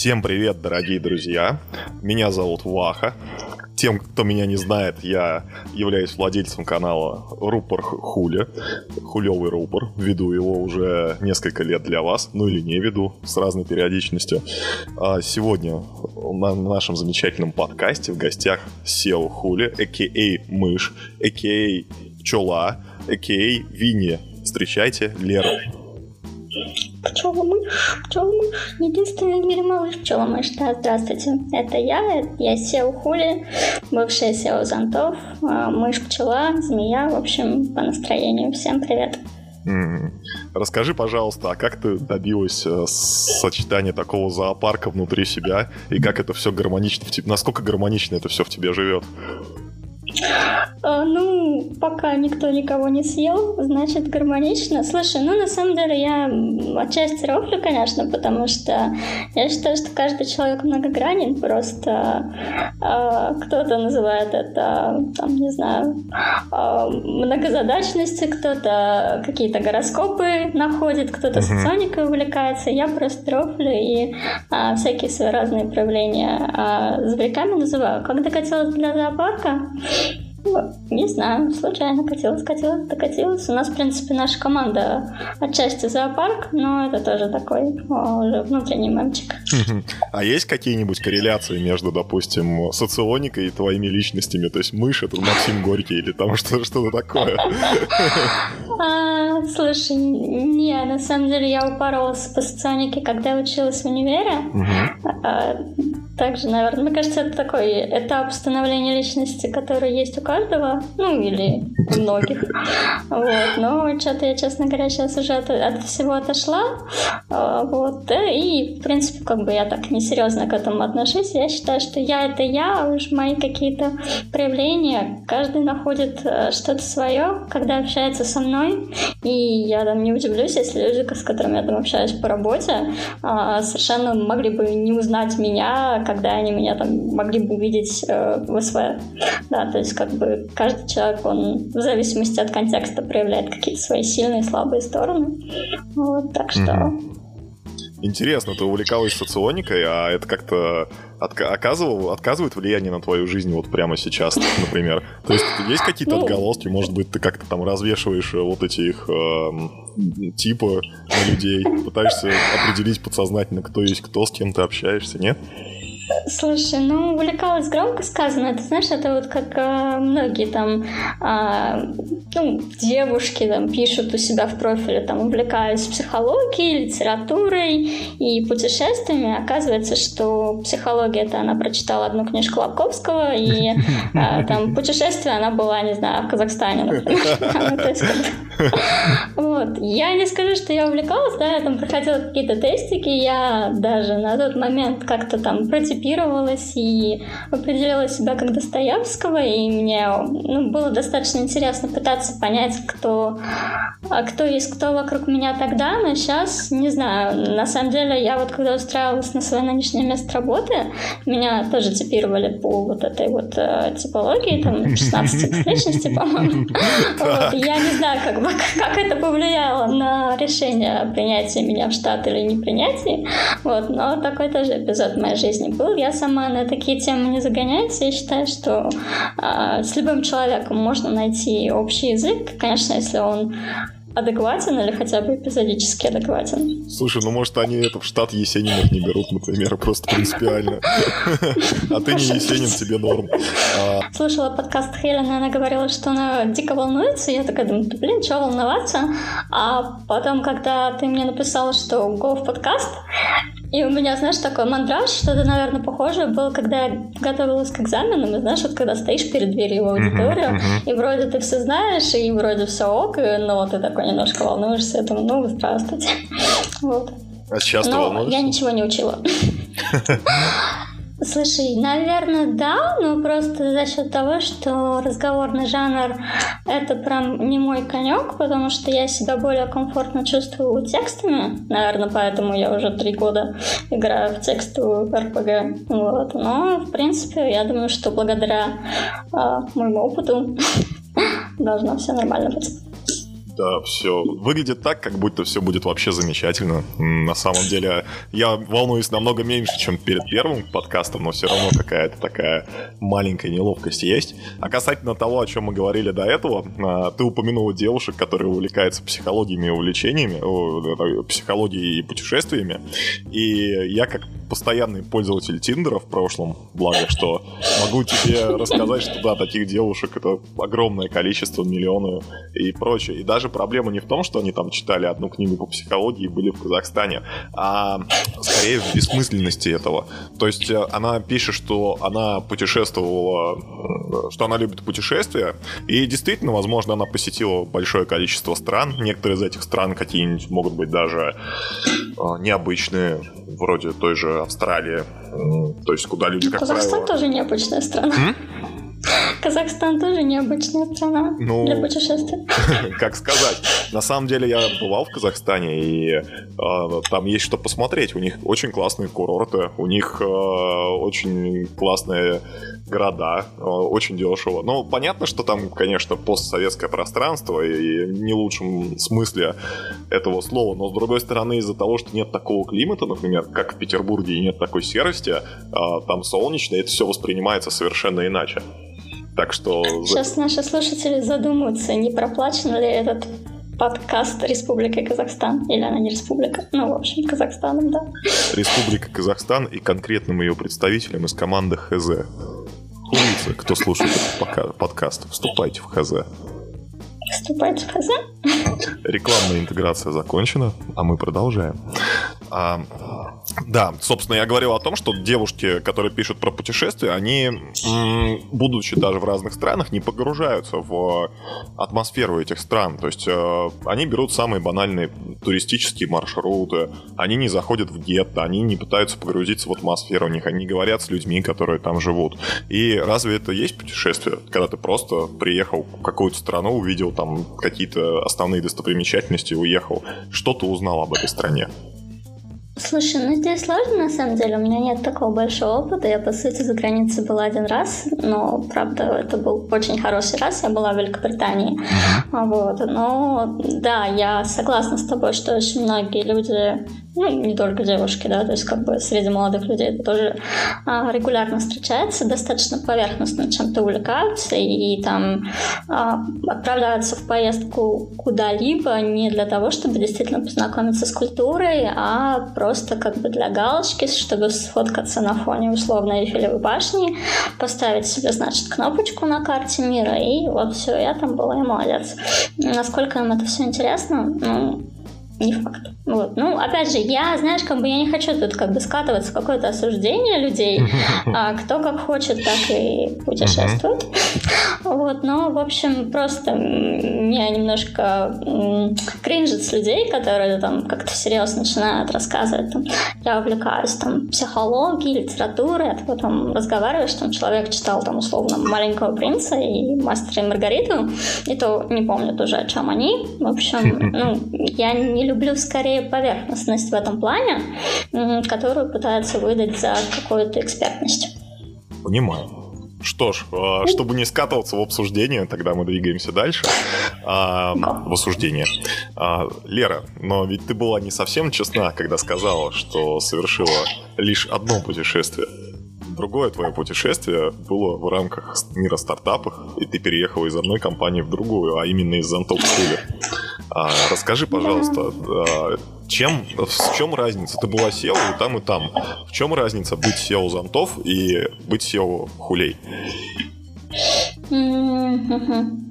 Всем привет, дорогие друзья! Меня зовут Ваха. Тем, кто меня не знает, я являюсь владельцем канала Рупор Хуля, Хулевый Рупор. Веду его уже несколько лет для вас, ну или не веду, с разной периодичностью. А сегодня на нашем замечательном подкасте в гостях SEO Хуля, а.к.а. Мышь, а.к.а. Пчела, а.к.а. Винни. Встречайте, Лера. Пчела-мышь, пчела-мышь, единственный в мире малыш пчела-мышь. Да, здравствуйте, это я, я Сео Хули, бывшая Сео Зонтов, а, мышь-пчела, змея, в общем, по настроению. Всем привет. Расскажи, пожалуйста, а как ты добилась э, сочетания такого зоопарка внутри себя и как это все гармонично, насколько гармонично это все в тебе живет? А, ну, пока никто никого не съел, значит гармонично. Слушай, ну на самом деле я отчасти рофлю, конечно, потому что я считаю, что каждый человек многогранен, просто э, кто-то называет это, там, не знаю, э, многозадачностью, кто-то какие-то гороскопы находит, кто-то uh-huh. соционикой увлекается. Я просто рофлю и э, всякие свои разные проявления э, зверьками называю. Как докатилась для зоопарка? Не знаю, случайно катилась, катилась, докатилась. У нас, в принципе, наша команда отчасти зоопарк, но это тоже такой о, уже внутренний мемчик. А есть какие-нибудь корреляции между, допустим, соционикой и твоими личностями? То есть мышь — это Максим Горький или там что-то такое? А, слушай, не, на самом деле я упоролась по соционике, когда училась в универе. Также, наверное, мне кажется, это такой этап становления личности, который есть у каждого, ну или у многих. Вот. Но что-то я, честно говоря, сейчас уже от, от всего отошла. А, вот. И, в принципе, как бы я так несерьезно к этому отношусь. Я считаю, что я — это я, а уж мои какие-то проявления. Каждый находит э, что-то свое, когда общается со мной. И я там не удивлюсь, если люди, с которыми я там общаюсь по работе, а, совершенно могли бы не узнать меня, когда они меня там могли бы увидеть э, в СВ. Да, то есть как бы каждый человек, он в зависимости от контекста проявляет какие-то свои сильные и слабые стороны. Вот, так что... Mm-hmm. Интересно, ты увлекалась соционикой, а это как-то отка- оказывал, оказывает влияние на твою жизнь вот прямо сейчас, например? То есть есть какие-то ну, отголоски, может быть, ты как-то там развешиваешь э, вот эти их э, типы на людей, пытаешься определить подсознательно, кто есть кто, с кем ты общаешься, нет? Слушай, ну, увлекалась громко сказано. Это, знаешь, это вот как э, многие там, э, ну, девушки там пишут у себя в профиле, там, увлекаюсь психологией, литературой и путешествиями. Оказывается, что психология это она прочитала одну книжку Лобковского, и э, там путешествие она была, не знаю, в Казахстане. Вот. Я не скажу, что я увлекалась, да, я там проходила какие-то тестики, я даже на тот момент как-то там против эмансипировалась и определила себя как Достоевского, и мне ну, было достаточно интересно пытаться понять, кто, а кто есть кто вокруг меня тогда, но сейчас, не знаю, на самом деле я вот когда устраивалась на свое нынешнее место работы, меня тоже типировали по вот этой вот э, типологии, там 16 личности, по-моему. Я не знаю, как, как это повлияло на решение принятия меня в штат или не принятия, вот, но такой тоже эпизод в моей жизни был был. Я сама на такие темы не загоняюсь. Я считаю, что э, с любым человеком можно найти общий язык. Конечно, если он адекватен или хотя бы эпизодически адекватен. Слушай, ну может они это в штат Есениных не берут, например, просто принципиально. А ты не Есенин, тебе норм. А Слушала подкаст Хелена, она говорила, что она дико волнуется. Я такая думаю, блин, что волноваться? А потом, когда ты мне написала, что go в подкаст, и у меня, знаешь, такой мандраж, что-то, наверное, похожее было, когда я готовилась к экзаменам, и знаешь, вот когда стоишь перед дверью в аудиторию, uh-huh, uh-huh. и вроде ты все знаешь, и вроде все ок, но ты такой немножко волнуешься, я думаю, ну, здравствуйте. Вот. А сейчас Но ты волнуешься? я ничего не учила. Слушай, наверное, да, но просто за счет того, что разговорный жанр — это прям не мой конек, потому что я себя более комфортно чувствую текстами. Наверное, поэтому я уже три года играю в текстовую РПГ. Вот. Но, в принципе, я думаю, что благодаря э, моему опыту должно все нормально быть. Да, все. Выглядит так, как будто все будет вообще замечательно. На самом деле, я волнуюсь намного меньше, чем перед первым подкастом, но все равно какая-то такая маленькая неловкость есть. А касательно того, о чем мы говорили до этого, а, ты упомянул девушек, которые увлекаются психологиями и увлечениями, психологией и путешествиями. И я как постоянный пользователь Тиндера в прошлом, благо, что могу тебе рассказать, что да, таких девушек это огромное количество, миллионы и прочее. И даже проблема не в том, что они там читали одну книгу по психологии и были в Казахстане, а скорее в бессмысленности этого. То есть э, она пишет, что она путешествовала, э, что она любит путешествия, и действительно, возможно, она посетила большое количество стран. Некоторые из этих стран какие-нибудь могут быть даже э, необычные, вроде той же Австралии, то есть куда люди, как Казахстан правило... тоже необычная страна. М? Казахстан тоже необычная страна ну, для путешествий. Как сказать? На самом деле я бывал в Казахстане, и э, там есть что посмотреть. У них очень классные курорты, у них э, очень классные города, э, очень дешево. Ну, понятно, что там, конечно, постсоветское пространство, и не лучшем смысле этого слова, но с другой стороны, из-за того, что нет такого климата, например, как в Петербурге, и нет такой серости, э, там солнечно, это все воспринимается совершенно иначе. Так что... Сейчас наши слушатели задумаются, не проплачен ли этот подкаст Республика Казахстан. Или она не республика? Ну, в общем, Казахстаном, да. Республика Казахстан и конкретным ее представителем из команды ХЗ. Улица, кто слушает этот подкаст, вступайте в ХЗ. Вступайте в ХЗ? Рекламная интеграция закончена, а мы продолжаем. А, да, собственно, я говорил о том, что девушки, которые пишут про путешествия, они, будучи даже в разных странах, не погружаются в атмосферу этих стран. То есть э, они берут самые банальные туристические маршруты, они не заходят в гетто, они не пытаются погрузиться в атмосферу, них они говорят с людьми, которые там живут. И разве это есть путешествие, когда ты просто приехал в какую-то страну, увидел там какие-то основные достопримечательности уехал? Что ты узнал об этой стране? Слушай, ну здесь сложно на самом деле. У меня нет такого большого опыта. Я, по сути, за границей была один раз, но, правда, это был очень хороший раз. Я была в Великобритании. Вот. Но да, я согласна с тобой, что очень многие люди ну, не только девушки, да, то есть как бы среди молодых людей это тоже а, регулярно встречается, достаточно поверхностно чем-то увлекаются и, и там а, отправляются в поездку куда-либо не для того, чтобы действительно познакомиться с культурой, а просто как бы для галочки, чтобы сфоткаться на фоне условной Эйфелевой башни, поставить себе, значит, кнопочку на карте мира, и вот все, я там была, и молодец. Насколько им это все интересно, ну, не факт. Вот. Ну, опять же, я, знаешь, как бы я не хочу тут как бы скатываться в какое-то осуждение людей. А кто как хочет, так и путешествует. Вот, но, в общем, просто меня немножко кринжит с людей, которые там как-то всерьез начинают рассказывать. Там, я увлекаюсь там психологией, литературой, а потом разговариваешь, там человек читал там условно «Маленького принца» и «Мастера и Маргариту», и то не помню тоже, о чем они. В общем, ну, я не люблю скорее поверхностность в этом плане, которую пытаются выдать за какую-то экспертность. Понимаю. Что ж, а, чтобы не скатываться в обсуждение, тогда мы двигаемся дальше. А, в осуждение. А, Лера, но ведь ты была не совсем честна, когда сказала, что совершила лишь одно путешествие. Другое твое путешествие было в рамках мира стартапов, и ты переехала из одной компании в другую, а именно из Zantop а, Расскажи, пожалуйста, а, чем, в чем разница? Ты была SEO и там, и там. В чем разница быть SEO Зонтов и быть SEO Хулей?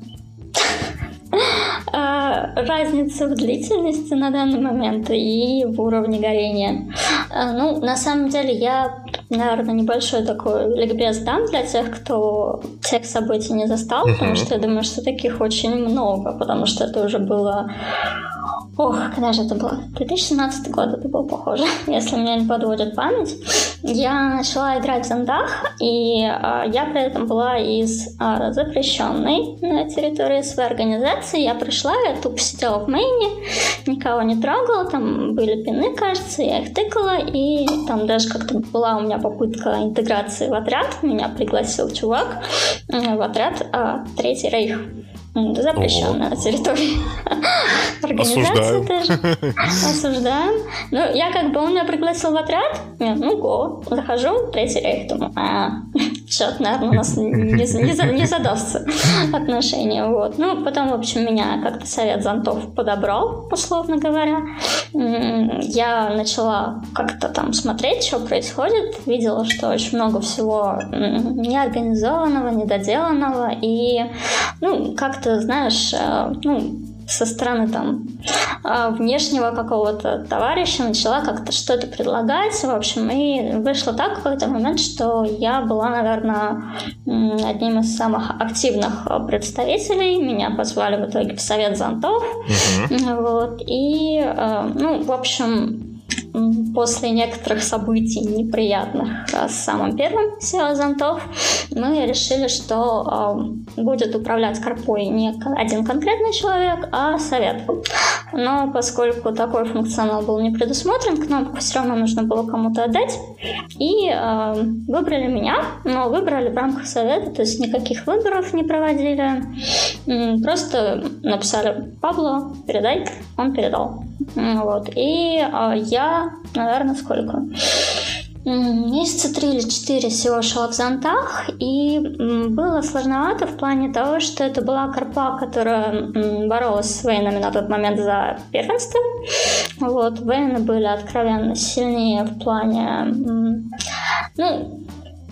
А, разница в длительности на данный момент и в уровне горения. А, ну, на самом деле, я, наверное, небольшой такой ликбез дам для тех, кто тех событий не застал, uh-huh. потому что я думаю, что таких очень много, потому что это уже было Ох, когда же это было? 2017 год это был похоже, если меня не подводит память. Я начала играть в Зандах, и э, я при этом была из э, запрещенной на территории своей организации. Я пришла, я тупо сидела в мейне, никого не трогала, там были пины, кажется, я их тыкала, и там даже как-то была у меня попытка интеграции в отряд. Меня пригласил чувак в отряд э, Третий Рейх. Запрещенная на территории организации тоже. Осуждаем. Ну, я как бы, он меня пригласил в отряд, я, ну, го, захожу, третий рейх, думаю, а, что-то, наверное, у нас не, не, не задастся отношения, вот. Ну, потом, в общем, меня как-то совет зонтов подобрал, условно говоря. Я начала как-то там смотреть, что происходит, видела, что очень много всего неорганизованного, недоделанного, и, ну, как-то, знаешь, э, ну, со стороны там а, внешнего какого-то товарища начала как-то что-то предлагать, в общем, и вышло так в какой-то момент, что я была, наверное, одним из самых активных представителей, меня позвали в итоге в Совет зонтов, uh-huh. вот, и, э, ну, в общем, после некоторых событий неприятных с самым первым SEO мы решили, что э, будет управлять корпой не один конкретный человек, а совет. Но поскольку такой функционал был не предусмотрен, кнопку все равно нужно было кому-то отдать. И э, выбрали меня, но выбрали в рамках совета, то есть никаких выборов не проводили. Просто написали Пабло, передай, он передал. Вот. И э, я, наверное, сколько? Месяца три или четыре всего шла в зонтах, и было сложновато в плане того, что это была корпа, которая боролась с военными на тот момент за первенство. Вот, военные были откровенно сильнее в плане... Ну,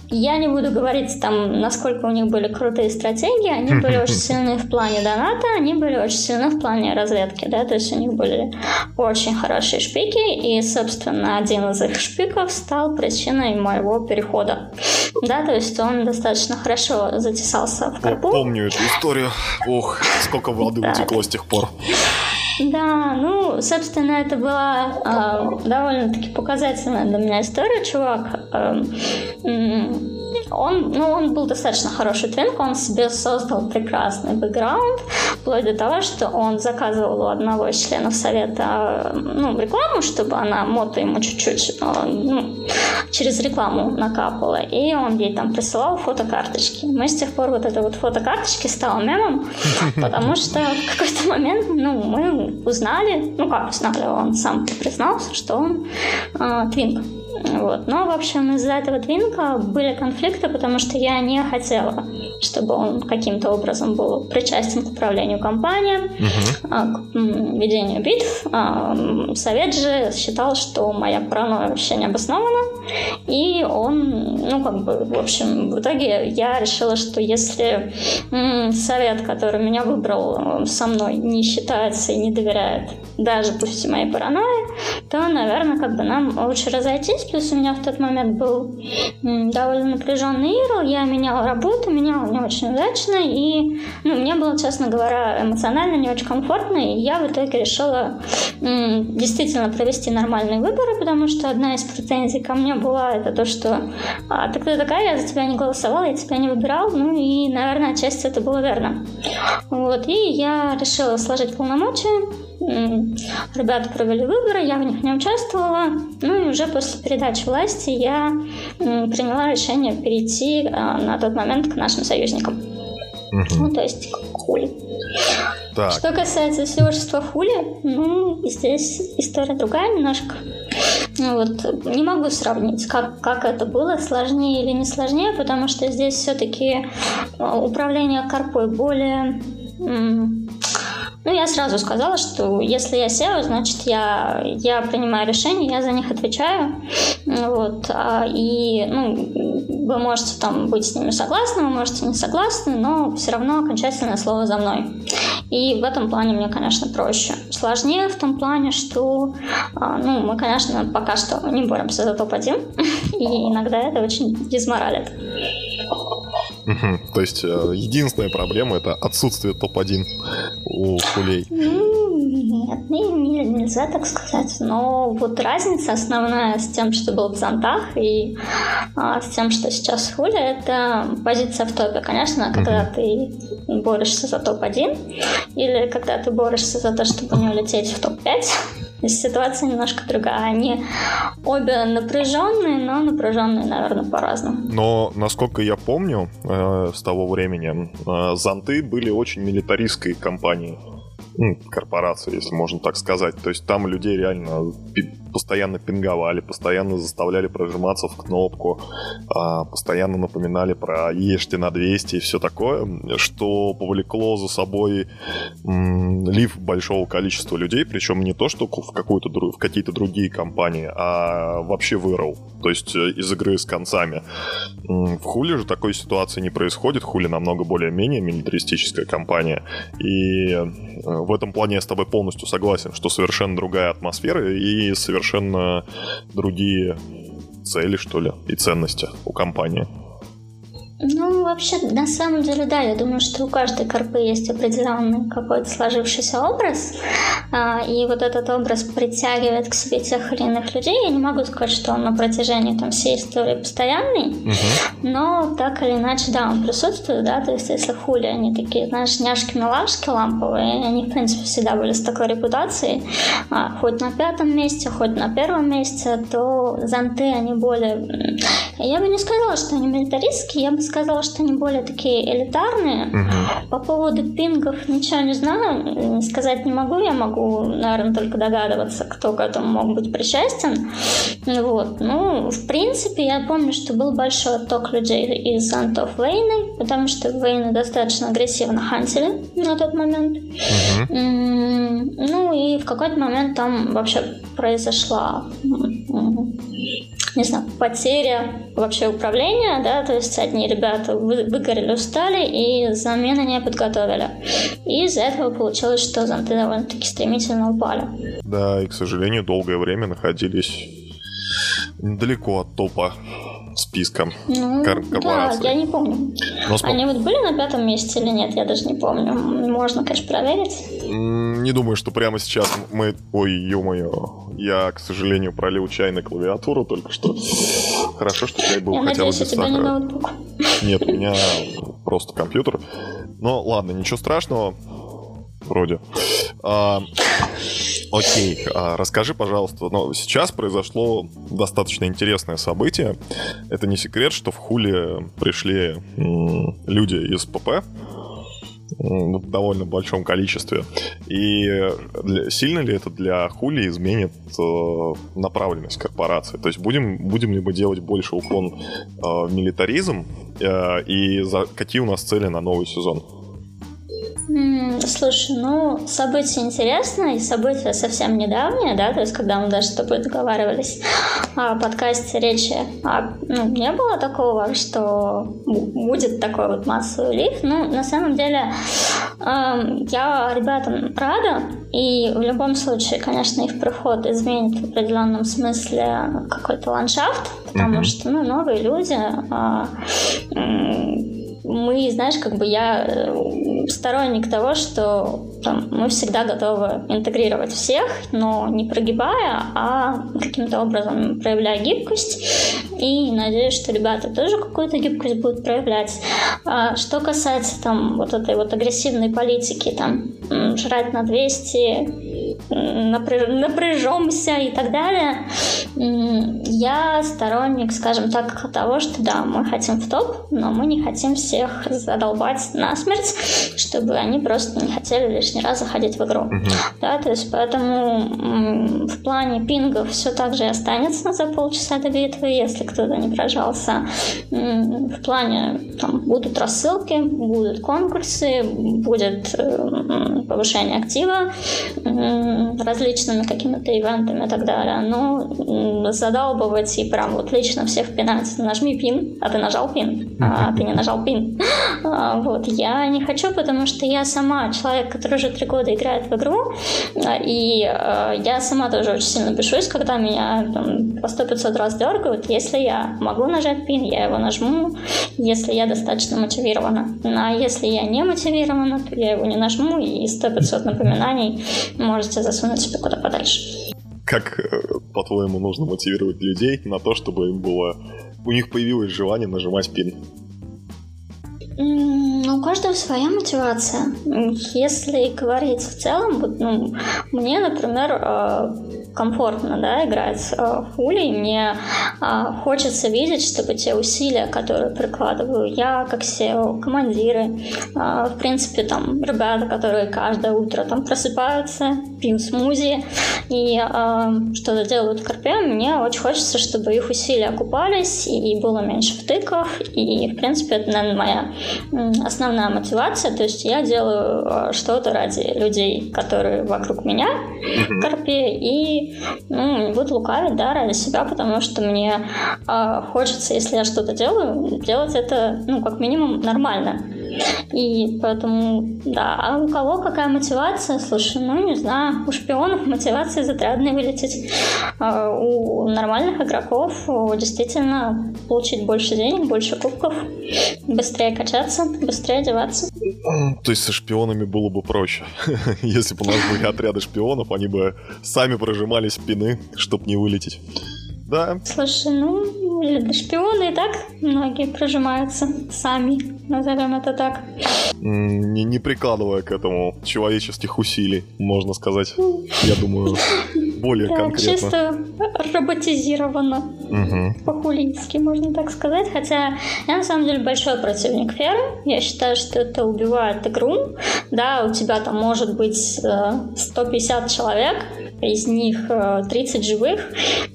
я не буду говорить там, насколько у них были крутые стратегии. Они были очень сильны в плане доната, они были очень сильны в плане разведки, да, то есть у них были очень хорошие шпики, и, собственно, один из их шпиков стал причиной моего перехода. Да, то есть он достаточно хорошо затесался в карпу. помню эту историю. Ух, сколько воды утекло с тех пор. Да, ну, собственно, это была э, довольно-таки показательная для меня история. Чувак э, он, ну, он был достаточно хороший твинк, он себе создал прекрасный бэкграунд, вплоть до того, что он заказывал у одного из членов совета ну, рекламу, чтобы она мото ему чуть-чуть ну, через рекламу накапала, и он ей там присылал фотокарточки. Мы с тех пор вот это вот фотокарточки стало мемом, потому что в какой-то момент ну, мы узнали, ну как узнали, он сам признался, что он э, твинк. Вот. Но, в общем, из-за этого твинка были конфликты, потому что я не хотела, чтобы он каким-то образом был причастен к управлению компанией, угу. к ведению битв. А, совет же считал, что моя паранойя вообще не обоснована, и он, ну, как бы, в общем, в итоге я решила, что если совет, который меня выбрал со мной, не считается и не доверяет даже пусть и моей паранойи, то, наверное, как бы нам лучше разойтись, плюс у меня в тот момент был довольно напряженный ирл, я меняла работу, меняла не очень удачно, и ну, мне было, честно говоря, эмоционально не очень комфортно, и я в итоге решила действительно провести нормальные выборы, потому что одна из претензий ко мне была это то, что а, ты кто такая, я за тебя не голосовала, я тебя не выбирал, ну и, наверное, отчасти это было верно. Вот, и я решила сложить полномочия, Ребята провели выборы, я в них не участвовала. Ну и уже после передачи власти я приняла решение перейти а, на тот момент к нашим союзникам. Угу. Ну, то есть к хули. Так. Что касается сообщества хули, ну, здесь история другая немножко. Вот. Не могу сравнить, как, как это было, сложнее или не сложнее, потому что здесь все-таки а, управление корпой более ну, я сразу сказала, что если я SEO, значит, я, я принимаю решения, я за них отвечаю. Вот. А, и, ну, вы можете там быть с ними согласны, вы можете не согласны, но все равно окончательное слово за мной. И в этом плане мне, конечно, проще. Сложнее в том плане, что, а, ну, мы, конечно, пока что не боремся за топ-1, и иногда это очень дезморалит. Угу. То есть э, единственная проблема это отсутствие топ-1 у хулей. Нет, не, нельзя так сказать. Но вот разница основная с тем, что был в Зонтах и а, с тем, что сейчас хуля, это позиция в топе. Конечно, когда ты борешься за топ-1 или когда ты борешься за то, чтобы не улететь в топ-5, ситуация немножко другая. Они обе напряженные, но напряженные, наверное, по-разному. Но, насколько я помню, э, с того времени, э, зонты были очень милитаристской компанией корпорации, если можно так сказать. То есть там людей реально постоянно пинговали, постоянно заставляли прожиматься в кнопку, а, постоянно напоминали про ешьте на 200 и все такое, что повлекло за собой лив большого количества людей, причем не то, что в, какую-то, в какие-то другие компании, а вообще вырыл, то есть э, из игры с концами. В Хули же такой ситуации не происходит, Хули намного более-менее милитаристическая компания, и э, в этом плане я с тобой полностью согласен, что совершенно другая атмосфера и совершенно другие цели, что ли, и ценности у компании. Ну, вообще, на самом деле, да, я думаю, что у каждой карпы есть определенный какой-то сложившийся образ, а, и вот этот образ притягивает к себе тех или иных людей. Я не могу сказать, что он на протяжении там, всей истории постоянный, угу. но так или иначе, да, он присутствует, да, то есть если хули, они такие, знаешь, няшки-милашки ламповые, они, в принципе, всегда были с такой репутацией, а, хоть на пятом месте, хоть на первом месте, то зонты, они более... Я бы не сказала, что они милитаристские, я бы сказала, что они более такие элитарные. Угу. По поводу пингов ничего не знаю, сказать не могу. Я могу, наверное, только догадываться, кто к этому мог быть причастен. Вот. Ну, в принципе, я помню, что был большой отток людей из антов Вейны, потому что Вейны достаточно агрессивно хантили на тот момент. Угу. Ну и в какой-то момент там вообще произошла не знаю, потеря вообще управления, да, то есть одни ребята выгорели, устали и замены не подготовили. И из-за этого получилось, что зонты довольно-таки стремительно упали. Да, и, к сожалению, долгое время находились далеко от топа списка ну, корпораций. Да, я не помню. Но см... Они вот были на пятом месте или нет, я даже не помню. Можно, конечно, проверить. Не думаю, что прямо сейчас мы... Ой, ё-моё. Я, к сожалению, пролил чай на клавиатуру только что. Хорошо, что чай был я хотя надеюсь, бы без сахара. не ноутбук. Нет, у меня просто компьютер. Но ладно, ничего страшного. Вроде. Окей, а, расскажи, пожалуйста, но сейчас произошло достаточно интересное событие. Это не секрет, что в Хуле пришли люди из ПП, в довольно большом количестве. И для, сильно ли это для Хули изменит э, направленность корпорации? То есть будем, будем ли мы делать больше уклон э, в милитаризм? Э, и за, какие у нас цели на новый сезон? Слушай, ну, событие интересное, и событие совсем недавнее, да, то есть когда мы даже с тобой договаривались о подкасте речи, а, ну, не было такого, что будет такой вот массовый лифт, ну, на самом деле, э, я ребятам рада, и в любом случае, конечно, их приход изменит в определенном смысле какой-то ландшафт, потому mm-hmm. что, ну, новые люди, э, мы, знаешь, как бы я э, сторонник того, что там, мы всегда готовы интегрировать всех, но не прогибая, а каким-то образом проявляя гибкость. И надеюсь, что ребята тоже какую-то гибкость будут проявлять. А что касается там вот этой вот агрессивной политики, там, жрать на 200, напряжемся и так далее, я сторонник, скажем так, того, что да, мы хотим в топ, но мы не хотим всех задолбать насмерть, чтобы они просто не хотели лишний раз заходить в игру. Uh-huh. Да, то есть поэтому в плане пингов все так же и останется за полчаса до битвы, если кто-то не прожался. В плане там будут рассылки, будут конкурсы, будет э, повышение актива различными какими-то ивентами и так далее. Но задалбывать и прям вот лично всех пинать. Нажми пин, а ты нажал пин, а ты не нажал пин. А, вот. Я не хочу, потому что я сама человек, который уже три года играет в игру, и а, я сама тоже очень сильно бешусь, когда меня там, по 100-500 раз дергают. Если я могу нажать пин, я его нажму, если я достаточно мотивирована. А если я не мотивирована, то я его не нажму, и 100-500 напоминаний можете засунуть себе куда подальше. Как, э, по-твоему, нужно мотивировать людей на то, чтобы им было... У них появилось желание нажимать пин? Ну, у каждого своя мотивация. Если говорить в целом, вот, ну, мне, например, э, комфортно, да, играть э, в Ули, и мне э, хочется видеть, чтобы те усилия, которые прикладываю я, как SEO, командиры, э, в принципе, там, ребята, которые каждое утро там просыпаются, пьют смузи и э, что-то делают в корпе, мне очень хочется, чтобы их усилия окупались и было меньше втыков, и, в принципе, это, наверное, моя основная мотивация, то есть я делаю что-то ради людей, которые вокруг меня в корпе, и ну, не буду лукавить, да, ради себя, потому что мне э, хочется, если я что-то делаю, делать это, ну, как минимум, нормально. И поэтому, да, а у кого какая мотивация? Слушай, ну, не знаю, у шпионов мотивация из отрядной вылететь. А у нормальных игроков действительно получить больше денег, больше кубков, быстрее качаться, быстрее одеваться. То есть со шпионами было бы проще. Если бы у нас были отряды шпионов, они бы сами прожимали спины, чтобы не вылететь. Да. Слушай, ну, шпионы и так многие прожимаются сами, назовем это так. Не, не прикладывая к этому человеческих усилий, можно сказать. Я думаю, более да, конкретно. чисто роботизировано. Угу. По-хулински, можно так сказать. Хотя я на самом деле большой противник ферм. Я считаю, что это убивает игру. Да, у тебя там может быть 150 э, человек, из них 30 э, живых,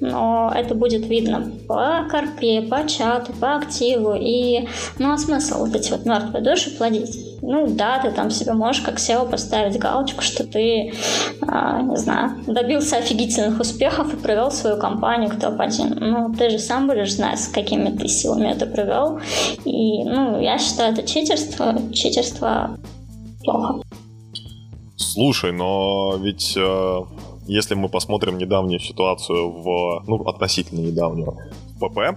но это будет видно по карпе, по чату, по активу. И, ну, а смысл вот эти вот мертвые души плодить? Ну, да, ты там себе можешь как SEO поставить галочку, что ты, а, не знаю, добился офигительных успехов и провел свою компанию в топ-1. Ну, ты же сам будешь знать, с какими ты силами это провел. И, ну, я считаю, это читерство. Читерство плохо. Слушай, но ведь э, если мы посмотрим недавнюю ситуацию в, ну, относительно недавнюю в ПП,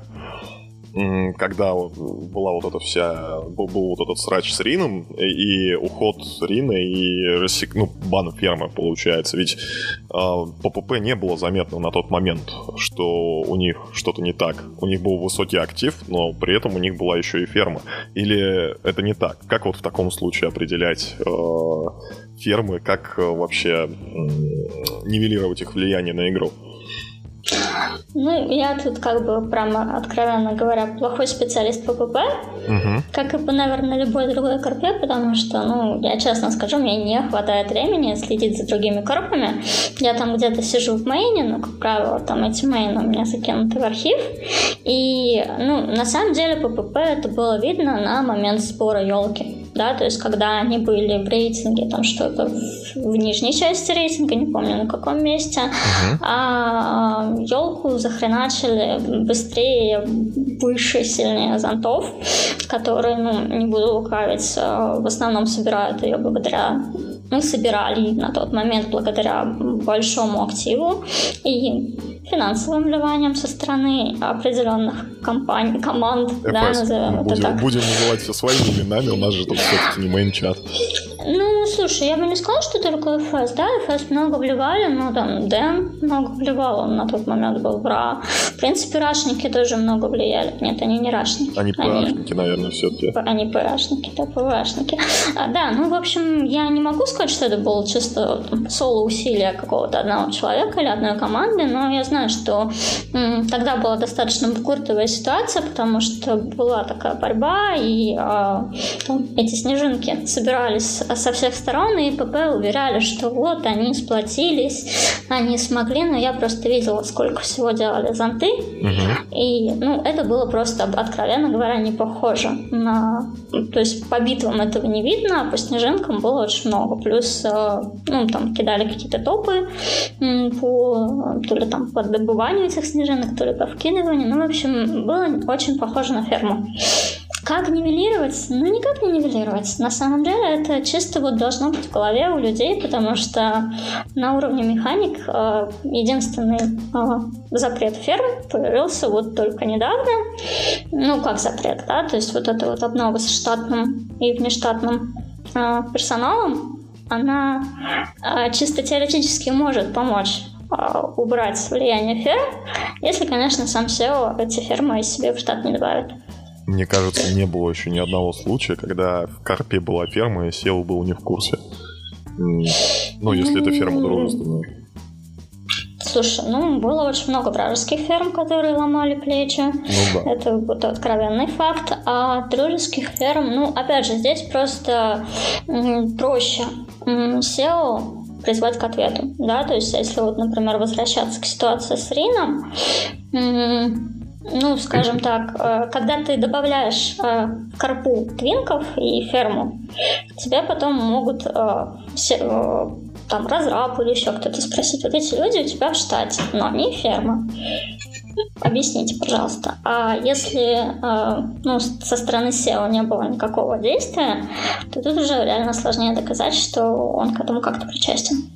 когда была вот эта вся, был, был вот этот срач с Рином и уход Рина и рассек, ну, бан фермы получается. Ведь э, по ПП не было заметно на тот момент, что у них что-то не так. У них был высокий актив, но при этом у них была еще и ферма. Или это не так? Как вот в таком случае определять э, фермы, как э, вообще э, нивелировать их влияние на игру? Ну, я тут как бы прямо, откровенно говоря, плохой специалист по ПП, угу. как и по, наверное, любой другой корпе, потому что, ну, я честно скажу, мне не хватает времени следить за другими корпами. Я там где-то сижу в мейне, но, как правило, там эти мейны у меня закинуты в архив. И, ну, на самом деле по ПП это было видно на момент сбора елки да, то есть когда они были в рейтинге, там что-то в, в нижней части рейтинга, не помню на каком месте, uh-huh. а елку захреначили быстрее, выше, сильнее зонтов, которые, ну, не буду лукавить, а, в основном собирают ее благодаря мы собирали на тот момент благодаря большому активу и финансовым вливанием со стороны определенных компаний, команд, FS. да, назовем будем, это так. Будем называть все своими именами, у нас же тут все-таки не мейн-чат. Ну, слушай, я бы не сказала, что только ФС, да, ФС много вливали, ну, там, Дэн много вливал, он на тот момент был в РА. В принципе, рашники тоже много влияли. Нет, они не рашники. Они ПАшники, наверное, все-таки. Они ПАшники, да, ПВАшники. А, да, ну, в общем, я не могу сказать, что это было чисто соло-усилие какого-то одного человека или одной команды, но я знаю, что м, тогда была достаточно куртовая ситуация, потому что была такая борьба, и а, эти снежинки собирались со всех сторон, и ПП уверяли, что вот они сплотились, они смогли, но я просто видела, сколько всего делали зонты, угу. и ну, это было просто, откровенно говоря, не похоже на... То есть по битвам этого не видно, а по снежинкам было очень много. Плюс, э, ну, там кидали какие-то топы по то ли там по добыванию этих снежинок, то ли по вкидыванию. Ну, в общем, было очень похоже на ферму. Как нивелировать? Ну, никак не нивелировать. На самом деле, это чисто вот должно быть в голове у людей, потому что на уровне механик э, единственный э, запрет ферм появился вот только недавно. Ну, как запрет, да? То есть вот эта вот обнова с штатным и внештатным э, персоналом, она э, чисто теоретически может помочь убрать влияние ферм, если, конечно, сам SEO эти фермы себе в штат не добавит. Мне кажется, не было еще ни одного случая, когда в Карпе была ферма, и SEO был не в курсе. Ну, если это ферма дружественная. Слушай, ну, было очень много вражеских ферм, которые ломали плечи. Ну, да. Это вот откровенный факт. А дружеских ферм, ну, опять же, здесь просто проще. SEO призвать к ответу, да, то есть если вот, например, возвращаться к ситуации с Рином, ну, скажем так, э, когда ты добавляешь э, карпу твинков и ферму, тебе потом могут э, там разраб или еще кто-то спросить, вот эти люди у тебя в штате, но они ферма. Объясните, пожалуйста. А если ну, со стороны SEO не было никакого действия, то тут уже реально сложнее доказать, что он к этому как-то причастен.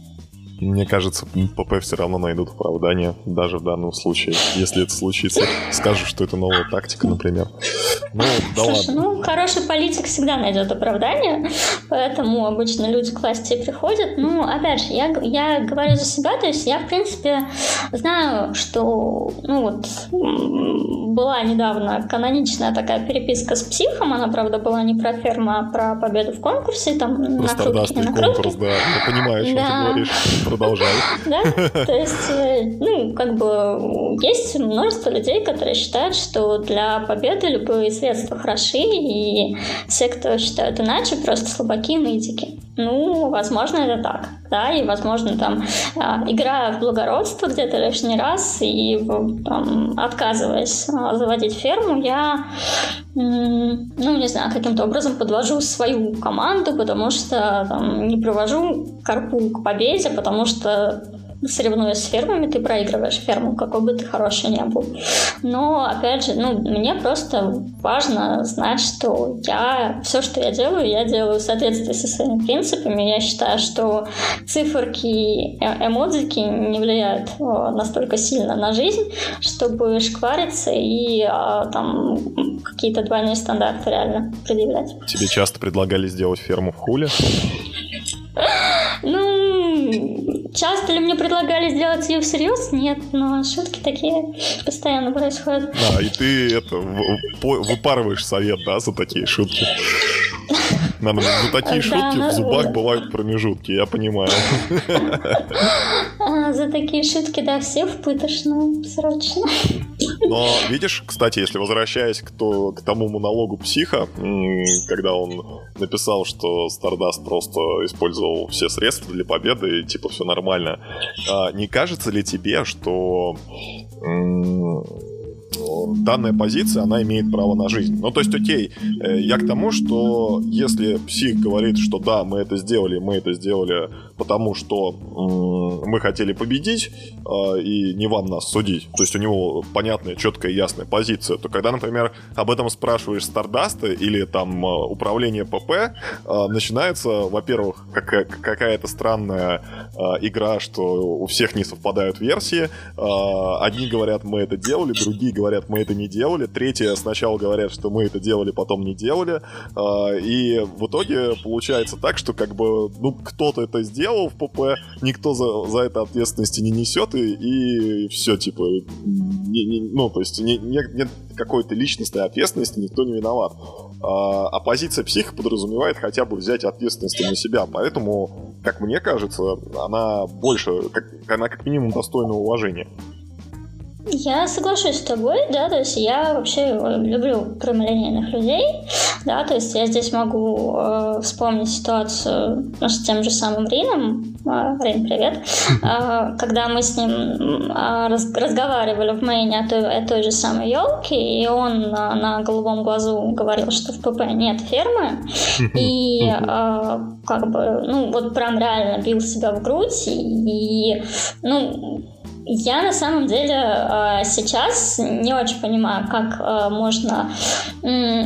Мне кажется, ПП все равно найдут оправдание, даже в данном случае. Если это случится, скажут, что это новая тактика, например. Ну, да Слушай, ладно. ну, хороший политик всегда найдет оправдание, поэтому обычно люди к власти приходят. Ну, опять же, я, я говорю за себя, то есть я, в принципе, знаю, что, ну, вот, была недавно каноничная такая переписка с психом, она, правда, была не про ферму, а про победу в конкурсе, там, Просто на крутке, на конкурс, да, я понимаю, о чем да. ты говоришь. Продолжай. Да, то есть, э, ну, как бы есть множество людей, которые считают, что для победы любые средства хороши, и все, кто считают иначе, просто слабаки и нытики. Ну, возможно, это так, да, и, возможно, там, а, играя в благородство где-то лишний раз и там, отказываясь а, заводить ферму, я, ну, не знаю, каким-то образом подвожу свою команду, потому что там, не привожу карпу к победе, потому что соревнуясь с фермами, ты проигрываешь ферму, какой бы ты хороший не был. Но, опять же, ну, мне просто важно знать, что я все, что я делаю, я делаю в соответствии со своими принципами. Я считаю, что циферки, э, эмодзики не влияют настолько сильно на жизнь, чтобы шквариться и а, там какие-то двойные стандарты реально предъявлять. Тебе часто предлагали сделать ферму в хуле? Ну, часто ли мне предлагали сделать ее всерьез? Нет, но шутки такие постоянно происходят. А, и ты это выпарываешь совет, да, за такие шутки? Надо, за такие шутки в зубах бывают промежутки, я понимаю. А, за такие шутки, да, все в пытошную срочно. Но видишь, кстати, если возвращаясь к, то, к тому монологу психа, когда он написал, что Stardust просто использовал все средства для победы, и типа все нормально, а не кажется ли тебе, что данная позиция, она имеет право на жизнь. Ну, то есть, окей, э, я к тому, что если псих говорит, что да, мы это сделали, мы это сделали потому, что мы хотели победить, а, и не вам нас судить, то есть у него понятная, четкая, ясная позиция, то когда, например, об этом спрашиваешь Стардаста или там а, управление ПП, а, начинается, во-первых, какая-то странная игра, что у всех не совпадают версии, одни говорят, мы это делали, другие говорят, мы это не делали. Третьи сначала говорят, что мы это делали, потом не делали. И в итоге получается так, что как бы, ну, кто-то это сделал в ПП, никто за, за это ответственности не несет, и, и все, типа, не, не, ну, то есть не, не, нет какой-то личностной ответственности, никто не виноват. А, а позиция психа подразумевает хотя бы взять ответственность на себя, поэтому, как мне кажется, она больше, как, она как минимум достойна уважения. Я соглашусь с тобой, да, то есть я вообще э, люблю прямолинейных людей, да, то есть я здесь могу э, вспомнить ситуацию ну, с тем же самым Рином, э, Рин, привет, э, когда мы с ним э, раз, разговаривали в мейне о той, о той же самой елке, и он на, на голубом глазу говорил, что в ПП нет фермы, и э, как бы, ну, вот прям реально бил себя в грудь, и, и ну, я на самом деле а, сейчас не очень понимаю, как а, можно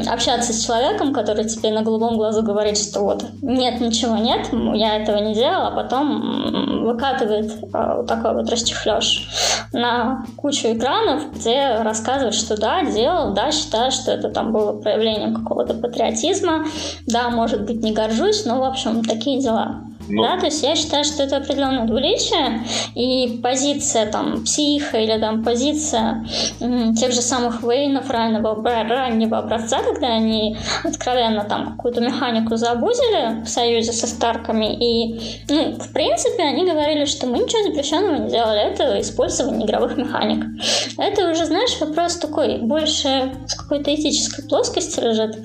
общаться с человеком, который тебе на голубом глазу говорит, что вот нет, ничего нет, я этого не делала, а потом выкатывает а, вот такой вот расчехлёж на кучу экранов, где рассказывает, что да, делал, да, считаю, что это там было проявлением какого-то патриотизма, да, может быть, не горжусь, но, в общем, такие дела. Но... Да, то есть я считаю, что это определенное двуличие, и позиция там психа или там позиция м, тех же самых Вейнов раннего, раннего образца, когда они откровенно там какую-то механику забузили в союзе со Старками, и, ну, в принципе, они говорили, что мы ничего запрещенного не делали, это использование игровых механик. Это уже, знаешь, вопрос такой, больше с какой-то этической плоскости лежит.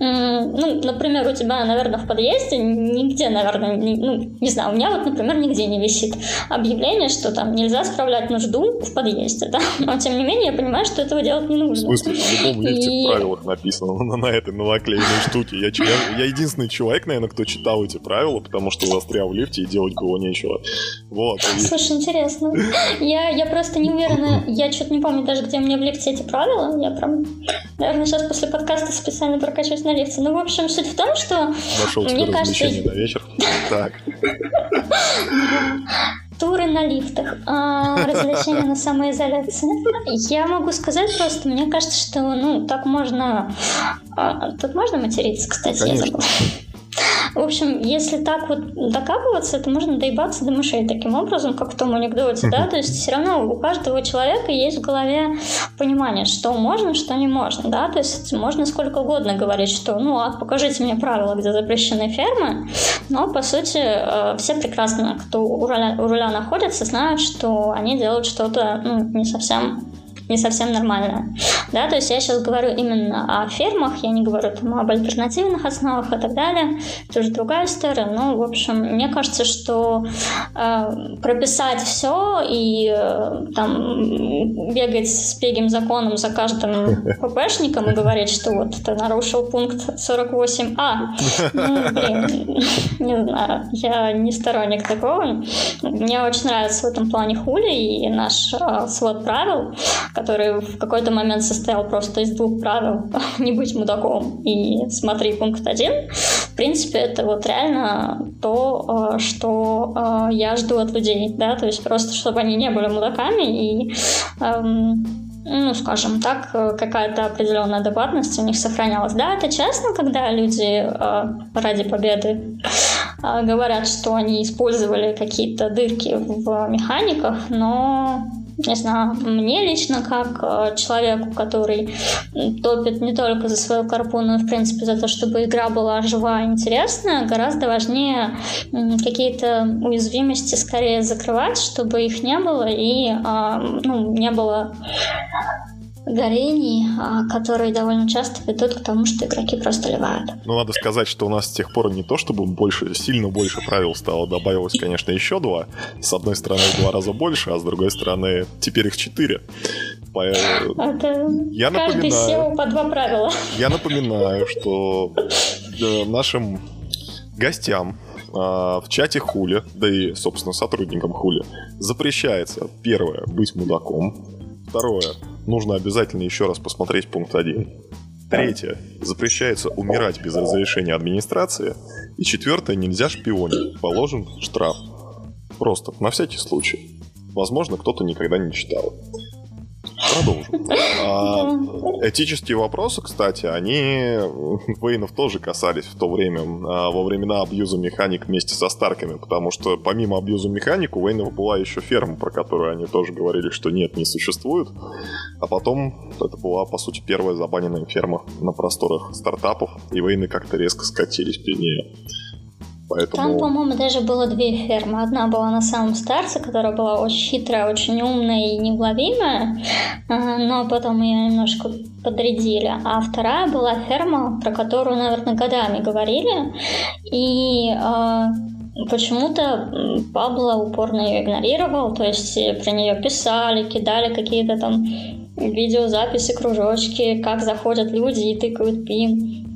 М, ну, например, у тебя, наверное, в подъезде нигде, наверное, ну, не знаю, у меня вот, например, нигде не висит объявление, что там нельзя справлять нужду в подъезде, да, но тем не менее я понимаю, что этого делать не нужно. В смысле, в любом лифте и... в правилах написано на, на этой на наклеенной штуке. Я, я, я единственный человек, наверное, кто читал эти правила, потому что застрял в лифте и делать было нечего. Вот. И... Слушай, интересно. Я, я просто не уверена, я что-то не помню даже, где у меня в лифте эти правила. Я прям, наверное, сейчас после подкаста специально прокачусь на лифте. Ну, в общем, суть в том, что... Нашел мне кажется... на вечер. Так. Туры на лифтах, а, развлечения на самоизоляции. Я могу сказать просто, мне кажется, что ну так можно... А, тут можно материться, кстати, Конечно. я забыла. В общем, если так вот докапываться, то можно доебаться до мышей таким образом, как в том анекдоте, да, то есть все равно у каждого человека есть в голове понимание, что можно, что не можно, да, то есть можно сколько угодно говорить, что, ну, а покажите мне правила, где запрещены фермы, но, по сути, э, все прекрасно, кто у руля, у руля находится, знают, что они делают что-то, ну, не совсем не совсем нормальная. Да, то есть я сейчас говорю именно о фермах, я не говорю там об альтернативных основах и так далее. Это уже другая история. Ну, в общем, мне кажется, что э, прописать все и э, там бегать с пегим законом за каждым ППшником и говорить, что вот ты нарушил пункт 48А. Ну, блин, не знаю, я не сторонник такого. Мне очень нравится в этом плане Хули и наш э, свод правил, который в какой-то момент состоял просто из двух правил «не быть мудаком» и «смотри пункт один». В принципе, это вот реально то, э, что э, я жду от людей, да, то есть просто, чтобы они не были мудаками и эм, ну, скажем так, э, какая-то определенная адекватность у них сохранялась. Да, это честно, когда люди ради победы говорят, что они использовали какие-то дырки в механиках, но не знаю, мне лично, как э, человеку, который топит не только за свою карпу, но и, в принципе, за то, чтобы игра была живая и интересная, гораздо важнее какие-то уязвимости скорее закрывать, чтобы их не было и а, ну, не было горений, а, которые довольно часто ведут к тому, что игроки просто ливают. Ну, надо сказать, что у нас с тех пор не то, чтобы больше, сильно больше правил стало, добавилось, конечно, еще два. С одной стороны, в два раза больше, а с другой стороны, теперь их четыре. Это я каждый напоминаю, SEO по два правила. Я напоминаю, что нашим гостям а, в чате Хули, да и, собственно, сотрудникам Хули, запрещается, первое, быть мудаком, второе, нужно обязательно еще раз посмотреть пункт 1. Третье. Запрещается умирать без разрешения администрации. И четвертое. Нельзя шпионить. Положен штраф. Просто, на всякий случай. Возможно, кто-то никогда не читал. Продолжим. А, этические вопросы, кстати, они Вейнов тоже касались в то время, а, во времена абьюза механик вместе со Старками, потому что помимо абьюза механик у Вейнов была еще ферма, про которую они тоже говорили, что нет, не существует. А потом это была, по сути, первая забаненная ферма на просторах стартапов, и Вейны как-то резко скатились при ней. Поэтому... Там, по-моему, даже было две фермы. Одна была на самом старте, которая была очень хитрая, очень умная и неуловимая, а, но потом ее немножко подрядили. А вторая была ферма, про которую, наверное, годами говорили. И э, почему-то Пабло упорно ее игнорировал, то есть про нее писали, кидали какие-то там видеозаписи, кружочки, как заходят люди и тыкают пин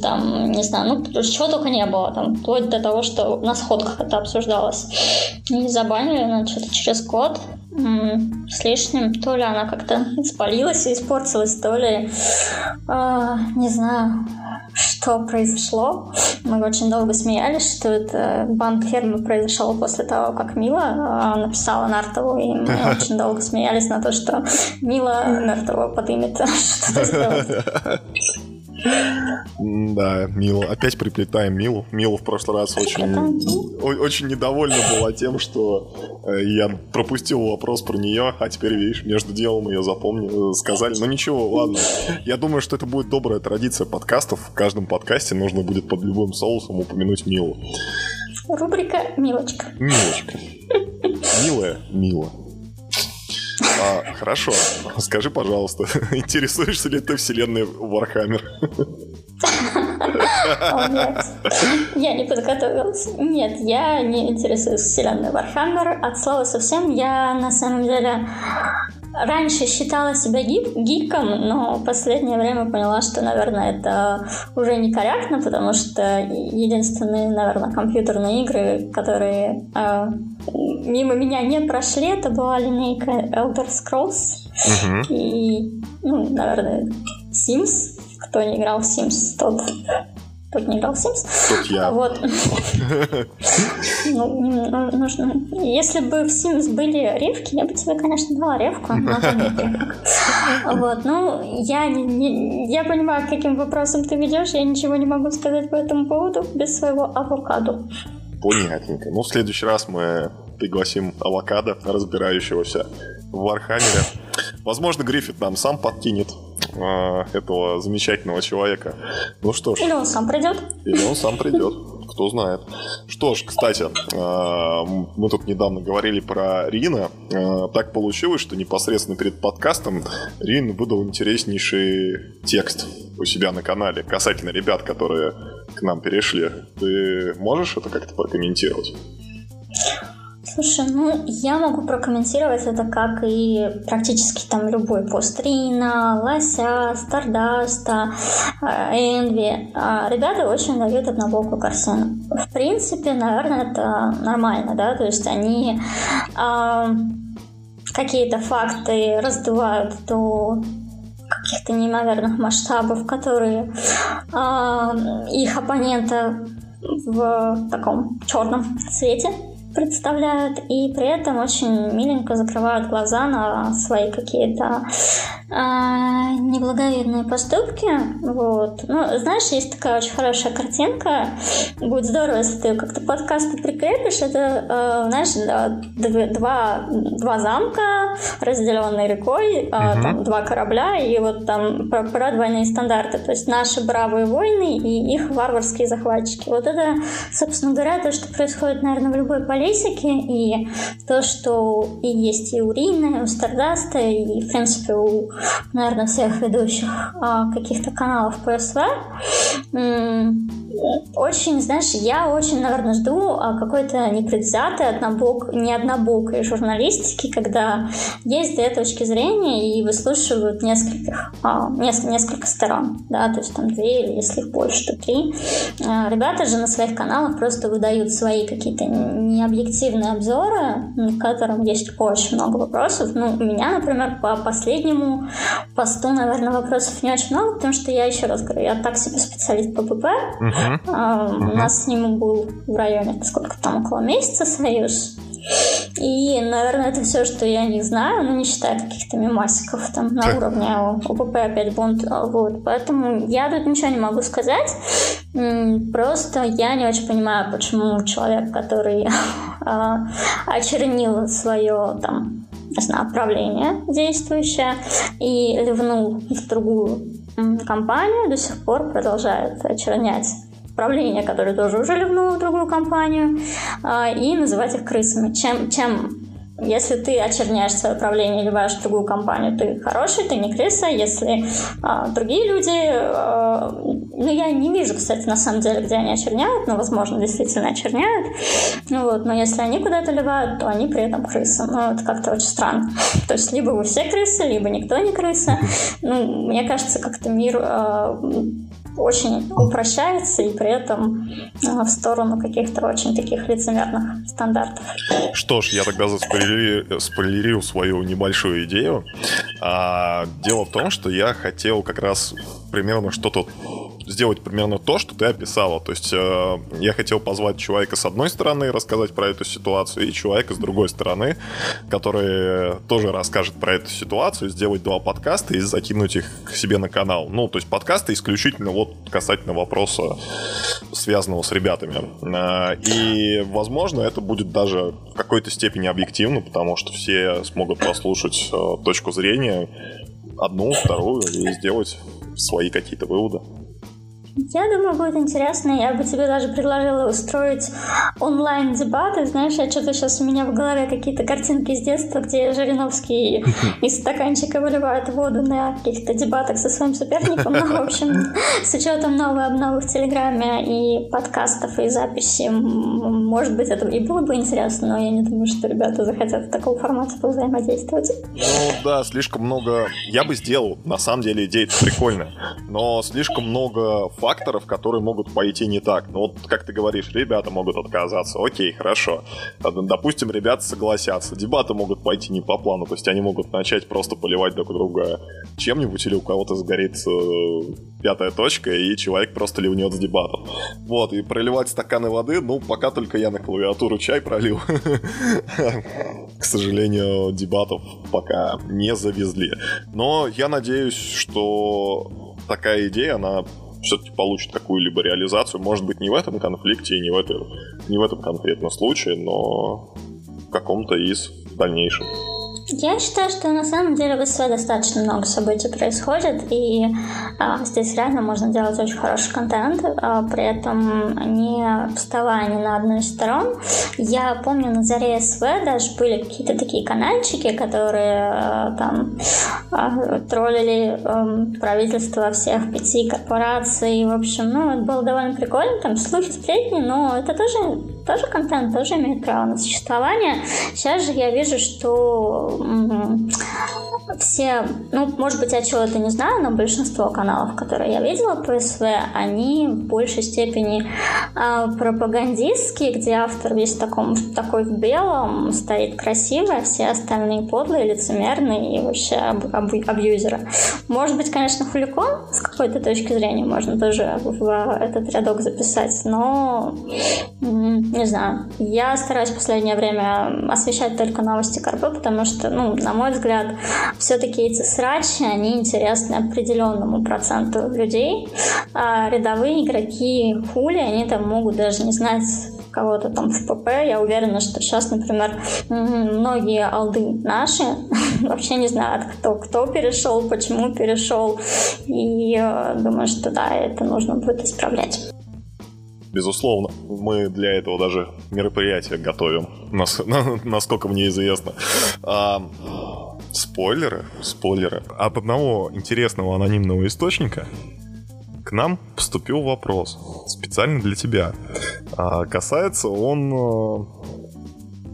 там, не знаю, ну, чего только не было, там, вплоть до того, что на сходках это обсуждалось. И забанили, ну, что-то через год с лишним. То ли она как-то спалилась и испортилась, то ли, э, не знаю, что произошло. Мы очень долго смеялись, что это банк фермы произошел после того, как Мила э, написала Нартову, и мы очень долго смеялись на то, что Мила Нартова подымет что-то сделать. Да, Мила. Опять приплетаем Милу. Мила в прошлый раз очень, очень недовольна была тем, что э, я пропустил вопрос про нее, а теперь, видишь, между делом ее запомнили, э, сказали. Но ничего, ладно. Я думаю, что это будет добрая традиция подкастов. В каждом подкасте нужно будет под любым соусом упомянуть Милу. Рубрика «Милочка». Милочка. Милая Мила. А, хорошо. Скажи, пожалуйста, интересуешься ли ты вселенной Warhammer? Я не подготовилась. Нет, я не интересуюсь вселенной Warhammer. От слова совсем я на самом деле раньше считала себя гик, гиком, но в последнее время поняла, что, наверное, это уже некорректно, потому что единственные, наверное, компьютерные игры, которые э, мимо меня не прошли, это была линейка Elder Scrolls угу. и, ну, наверное, Sims. Кто не играл в Sims, тот Тут не играл Sims. Тут я. Вот. ну, нужно... Если бы в Sims были ревки, я бы тебе, конечно, дала ревку. Вот, ну, я, не, не, я понимаю, каким вопросом ты ведешь, я ничего не могу сказать по этому поводу без своего авокадо. Понятненько. Ну, в следующий раз мы пригласим авокадо, разбирающегося в Вархаммере. Возможно, Гриффит нам сам подкинет э, этого замечательного человека. Ну что ж. Или он сам придет. Или он сам придет. Кто знает. Что ж, кстати, э, мы тут недавно говорили про Рина. Э, так получилось, что непосредственно перед подкастом Рин выдал интереснейший текст у себя на канале касательно ребят, которые к нам перешли. Ты можешь это как-то прокомментировать? Слушай, ну я могу прокомментировать это как и практически там любой пост Рина, Лося, Стардаста, Энви. А ребята очень дают однобокую картину. В принципе, наверное, это нормально, да, то есть они э, какие-то факты раздувают до каких-то неимоверных масштабов, которые э, их оппонента в таком черном цвете представляют и при этом очень миленько закрывают глаза на свои какие-то э, неблаговидные поступки. Вот. Ну, знаешь, есть такая очень хорошая картинка. Будет здорово, если ты как-то подкаст прикрепишь. Это, э, знаешь, два, два замка, разделенные рекой, э, uh-huh. там два корабля, и вот там про, про двойные стандарты. То есть наши бравые войны и их варварские захватчики. Вот это, собственно говоря, то, что происходит, наверное, в любой политике и то, что и есть и у Рины, и у Стардаста, и, в принципе, у, наверное, всех ведущих а, каких-то каналов ПСВ, очень, знаешь, я очень, наверное, жду а, какой-то непредвзятой, однобок, не однобокой журналистики, когда есть две точки зрения и выслушивают нескольких, а, несколько, несколько сторон, да, то есть там две или если их больше, то три. Ребята же на своих каналах просто выдают свои какие-то необъективные обзоры, в котором есть очень много вопросов. Ну, у меня, например, по последнему посту, наверное, вопросов не очень много, потому что я еще раз говорю, я так себе специалист по ПП, uh-huh. Uh-huh. У нас с ним был в районе, сколько там, около месяца союз. И, наверное, это все, что я не знаю, ну, не считая каких-то мемасиков там на уровне ОПП опять бунт. А, вот. Поэтому я тут ничего не могу сказать. Просто я не очень понимаю, почему человек, который а, очернил свое там правление действующее и ливнул в другую компанию, до сих пор продолжает очернять правление, которое тоже уже ливнуло в другую компанию, а, и называть их крысами. Чем, чем если ты очерняешь свое правление или ваш другую компанию, ты хороший, ты не крыса. Если а, другие люди, а, ну я не вижу, кстати, на самом деле, где они очерняют, но, возможно, действительно очерняют. Ну вот, но если они куда-то ливают, то они при этом крысы. Ну, это как-то очень странно. То есть либо вы все крысы, либо никто не крыса. Ну, мне кажется, как-то мир а, очень упрощается и при этом а, в сторону каких-то очень таких лицемерных стандартов. Что ж, я тогда заспойлерил, спойлерил свою небольшую идею. А, дело в том, что я хотел как раз примерно что-то сделать примерно то, что ты описала. То есть э, я хотел позвать человека с одной стороны, рассказать про эту ситуацию, и человека с другой стороны, который тоже расскажет про эту ситуацию, сделать два подкаста и закинуть их к себе на канал. Ну, то есть подкасты исключительно вот касательно вопроса, связанного с ребятами. Э, и, возможно, это будет даже в какой-то степени объективно, потому что все смогут послушать э, точку зрения одну, вторую и сделать свои какие-то выводы. Я думаю, будет интересно. Я бы тебе даже предложила устроить онлайн-дебаты. Знаешь, я что-то сейчас у меня в голове какие-то картинки из детства, где Жириновский из стаканчика выливает воду на каких-то дебатах со своим соперником. Ну, в общем, с учетом новой обновы в Телеграме и подкастов, и записи, может быть, это и было бы интересно, но я не думаю, что ребята захотят в таком формате взаимодействовать. Ну да, слишком много... Я бы сделал. На самом деле идея прикольная. Но слишком много факторов, которые могут пойти не так. Ну вот, как ты говоришь, ребята могут отказаться. Окей, хорошо. Допустим, ребята согласятся. Дебаты могут пойти не по плану. То есть они могут начать просто поливать друг друга чем-нибудь, или у кого-то сгорит э, пятая точка, и человек просто ливнет с дебатов. Вот, и проливать стаканы воды, ну, пока только я на клавиатуру чай пролил. К сожалению, дебатов пока не завезли. Но я надеюсь, что такая идея, она все-таки получит какую-либо реализацию. Может быть, не в этом конфликте и не в, это, не в этом конкретном случае, но в каком-то из дальнейших. Я считаю, что на самом деле в СВ достаточно много событий происходит, и а, здесь реально можно делать очень хороший контент, а, при этом не вставая ни на одну из сторон. Я помню, на заре СВ даже были какие-то такие канальчики, которые а, там а, троллили а, правительство всех пяти корпораций. В общем, ну, это было довольно прикольно, там слухи, сплетни, но это тоже, тоже контент, тоже имеет право на существование. Сейчас же я вижу, что все, ну, может быть, я чего-то не знаю, но большинство каналов, которые я видела по СВ, они в большей степени э, пропагандистские, где автор весь таком, такой в белом, стоит красиво, а все остальные подлые, лицемерные и вообще аб- аб- абьюзеры. Может быть, конечно, хуликон с какой-то точки зрения можно тоже в этот рядок записать, но не знаю. Я стараюсь в последнее время освещать только новости Карпы, потому что, ну, на мой взгляд, все-таки эти срачи, они интересны определенному проценту людей. А рядовые игроки хули, они там могут даже не знать кого-то там в ПП. Я уверена, что сейчас, например, многие алды наши вообще не знают, кто, кто перешел, почему перешел. И э, думаю, что да, это нужно будет исправлять. Безусловно, мы для этого даже мероприятие готовим, насколько мне известно. А, спойлеры, спойлеры. От одного интересного анонимного источника к нам поступил вопрос специально для тебя. А, касается он а,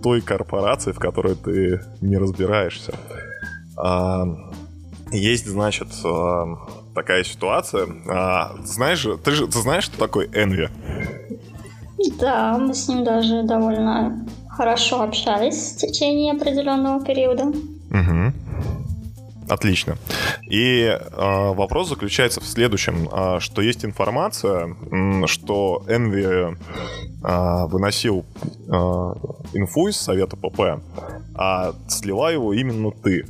той корпорации, в которой ты не разбираешься. А, есть, значит, а, такая ситуация. А, знаешь, ты же ты знаешь, что такое Envy? Да, мы с ним даже довольно хорошо общались в течение определенного периода. Угу. Отлично. И э, вопрос заключается в следующем, э, что есть информация, э, что Envy э, выносил э, инфу из совета ПП, а слила его именно ты.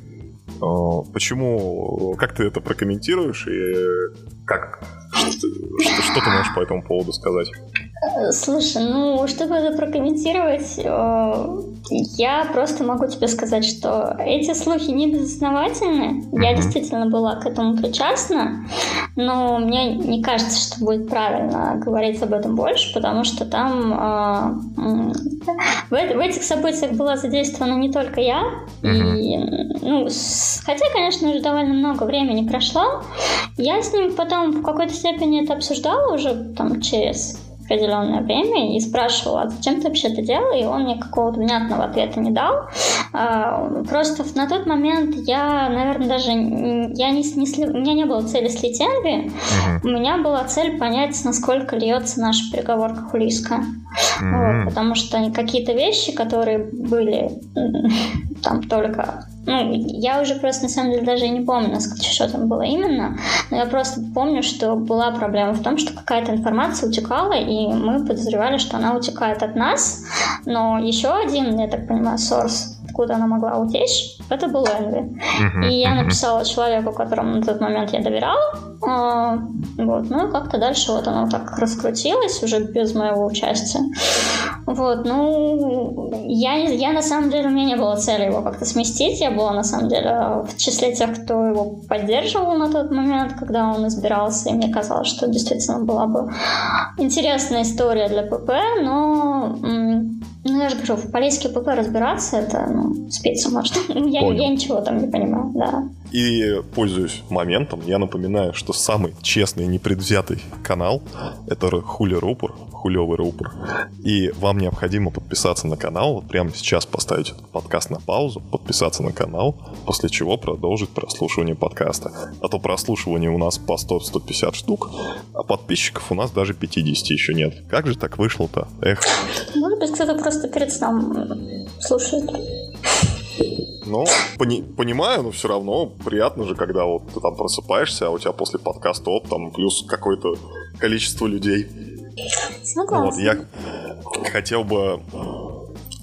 Э, почему? Как ты это прокомментируешь и как? Что, что, что ты можешь по этому поводу сказать? Слушай, ну, чтобы это прокомментировать, э, я просто могу тебе сказать, что эти слухи не безосновательны. Mm-hmm. Я действительно была к этому причастна, но мне не кажется, что будет правильно говорить об этом больше, потому что там э, в, в этих событиях была задействована не только я, mm-hmm. и, ну, с, хотя, конечно, уже довольно много времени прошло, я с ним потом в какой-то степени это обсуждала уже там через определенное время и спрашивала, а зачем ты вообще это делал, и он мне какого-то внятного ответа не дал. А, просто на тот момент я, наверное, даже я не, не у меня не было цели слить Энви, у меня была цель понять, насколько льется наша переговорка хулийская. Uh-huh. Вот, потому что какие-то вещи, которые были там только ну, я уже просто на самом деле даже не помню, что там было именно, но я просто помню, что была проблема в том, что какая-то информация утекала, и мы подозревали, что она утекает от нас, но еще один, я так понимаю, source откуда она могла утечь, это был Энви. Uh-huh, и я написала человеку, которому на тот момент я доверяла. А, вот, ну и как-то дальше вот оно так раскрутилось, уже без моего участия. Вот, ну, я, я на самом деле, у меня не было цели его как-то сместить, я была на самом деле в числе тех, кто его поддерживал на тот момент, когда он избирался, и мне казалось, что действительно была бы интересная история для ПП, но ну, я же говорю, в политике ПП разбираться, это, ну, спеться можно. я, я ничего там не понимаю, да. И, пользуясь моментом, я напоминаю, что самый честный и непредвзятый канал — это Хули Рупор, Хулевый Рупор. И вам необходимо подписаться на канал, вот прямо сейчас поставить этот подкаст на паузу, подписаться на канал, после чего продолжить прослушивание подкаста. А то прослушивание у нас по 100-150 штук, а подписчиков у нас даже 50 еще нет. Как же так вышло-то? Эх. Может быть, кто-то просто перед сном слушает. Ну, пони- понимаю, но все равно приятно же, когда вот ты там просыпаешься, а у тебя после подкаста оп, там плюс какое-то количество людей. Согласна. Вот, я хотел бы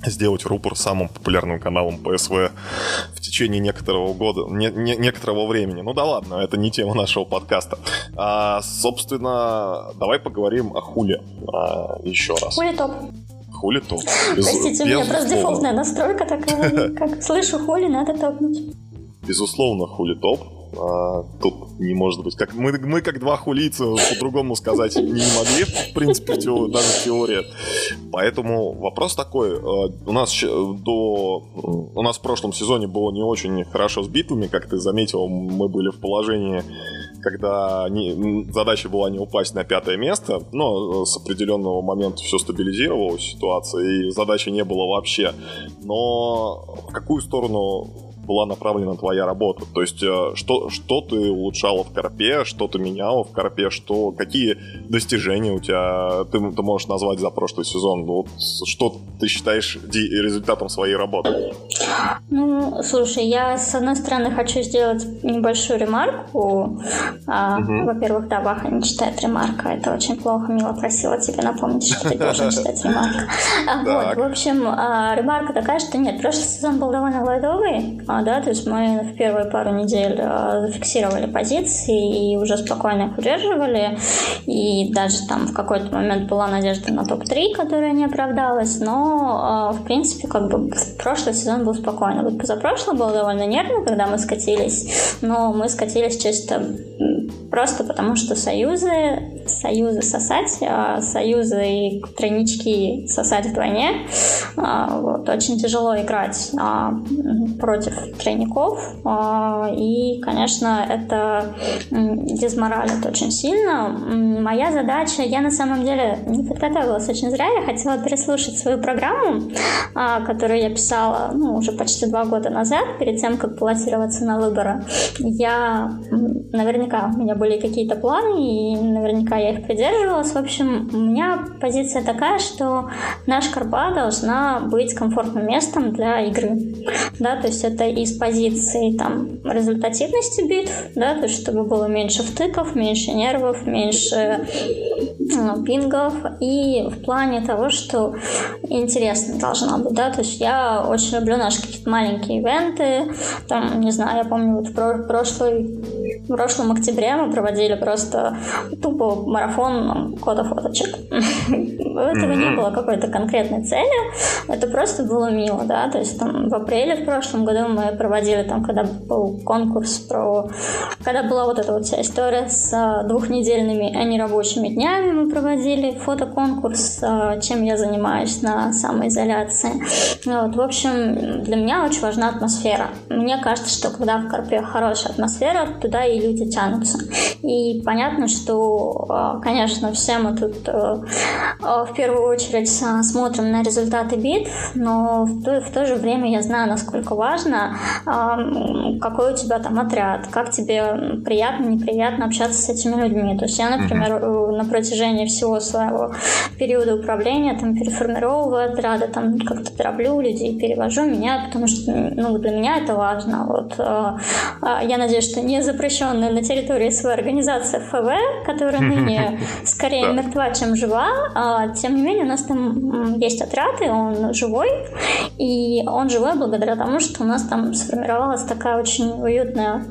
сделать рупор самым популярным каналом ПСВ в течение некоторого года, не, не, некоторого времени. Ну да ладно, это не тема нашего подкаста. А, собственно, давай поговорим о хуле а, еще раз. Хули топ хули топ. Без, Простите, у меня просто дефолтная настройка такая, как слышу хули, надо топнуть. Безусловно, хули топ. А, тут не может быть. Как, мы, мы как два хулица по-другому сказать не могли, в принципе, даже теория. Поэтому вопрос такой. А, у нас до... У нас в прошлом сезоне было не очень хорошо с битвами, как ты заметил, мы были в положении когда не, задача была не упасть на пятое место, но с определенного момента все стабилизировалась ситуация, и задачи не было вообще. Но в какую сторону была направлена твоя работа? То есть э, что, что ты улучшала в Карпе, что ты меняла в Карпе, что, какие достижения у тебя ты, ты можешь назвать за прошлый сезон? Вот, что ты считаешь результатом своей работы? Ну, слушай, я с одной стороны хочу сделать небольшую ремарку. А, угу. Во-первых, да, Баха не читает ремарка, это очень плохо. Мила просила тебе напомнить, что ты должен читать ремарку. А, вот, в общем, а, ремарка такая, что нет, прошлый сезон был довольно лайдовый, а, да, то есть мы в первые пару недель а, зафиксировали позиции и уже спокойно их удерживали, и даже там в какой-то момент была надежда на топ-3, которая не оправдалась, но в принципе как бы прошлый сезон был спокойный. Вот позапрошлый был довольно нервно, когда мы скатились, но мы скатились чисто просто потому, что союзы, союзы сосать, союзы и тройнички сосать вдвойне, вот, очень тяжело играть против тройников. А, и, конечно, это дезморалит очень сильно. Моя задача, я на самом деле не подготовилась очень зря, я хотела переслушать свою программу, а, которую я писала ну, уже почти два года назад, перед тем, как баллотироваться на выборы. Я наверняка у меня были какие-то планы, и наверняка я их придерживалась. В общем, у меня позиция такая, что наш Карпа должна быть комфортным местом для игры. Да, то есть это из позиции там результативности битв, да, то есть чтобы было меньше втыков, меньше нервов, меньше ну, пингов, и в плане того, что интересно должно быть, да, то есть я очень люблю наши какие-то маленькие ивенты, там, не знаю, я помню, вот в прошлый, в прошлом октябре мы проводили просто тупо марафон кода фоточек. Этого не было какой-то конкретной цели, это просто было мило, да, то есть там в апреле в прошлом году мы проводили там, когда был конкурс про... Когда была вот эта вот вся история с а, двухнедельными нерабочими днями мы проводили фотоконкурс, а, чем я занимаюсь на самоизоляции. Вот, в общем, для меня очень важна атмосфера. Мне кажется, что когда в Карпе хорошая атмосфера, туда и люди тянутся. И понятно, что, а, конечно, все мы тут в первую очередь смотрим на результаты битв, но в то, в то же время я знаю, насколько важно, какой у тебя там отряд, как тебе приятно, неприятно общаться с этими людьми. То есть я, например, на протяжении всего своего периода управления там переформировываю отряды, там как-то дроблю людей, перевожу, меняю, потому что ну, для меня это важно. Вот, э, э, я надеюсь, что не запрещенная на территории своей организации ФВ, которая ныне скорее мертва, чем жива, а, тем не менее у нас там есть отряд, и он живой, и он живой благодаря тому, что у нас там сформировалась такая очень уютная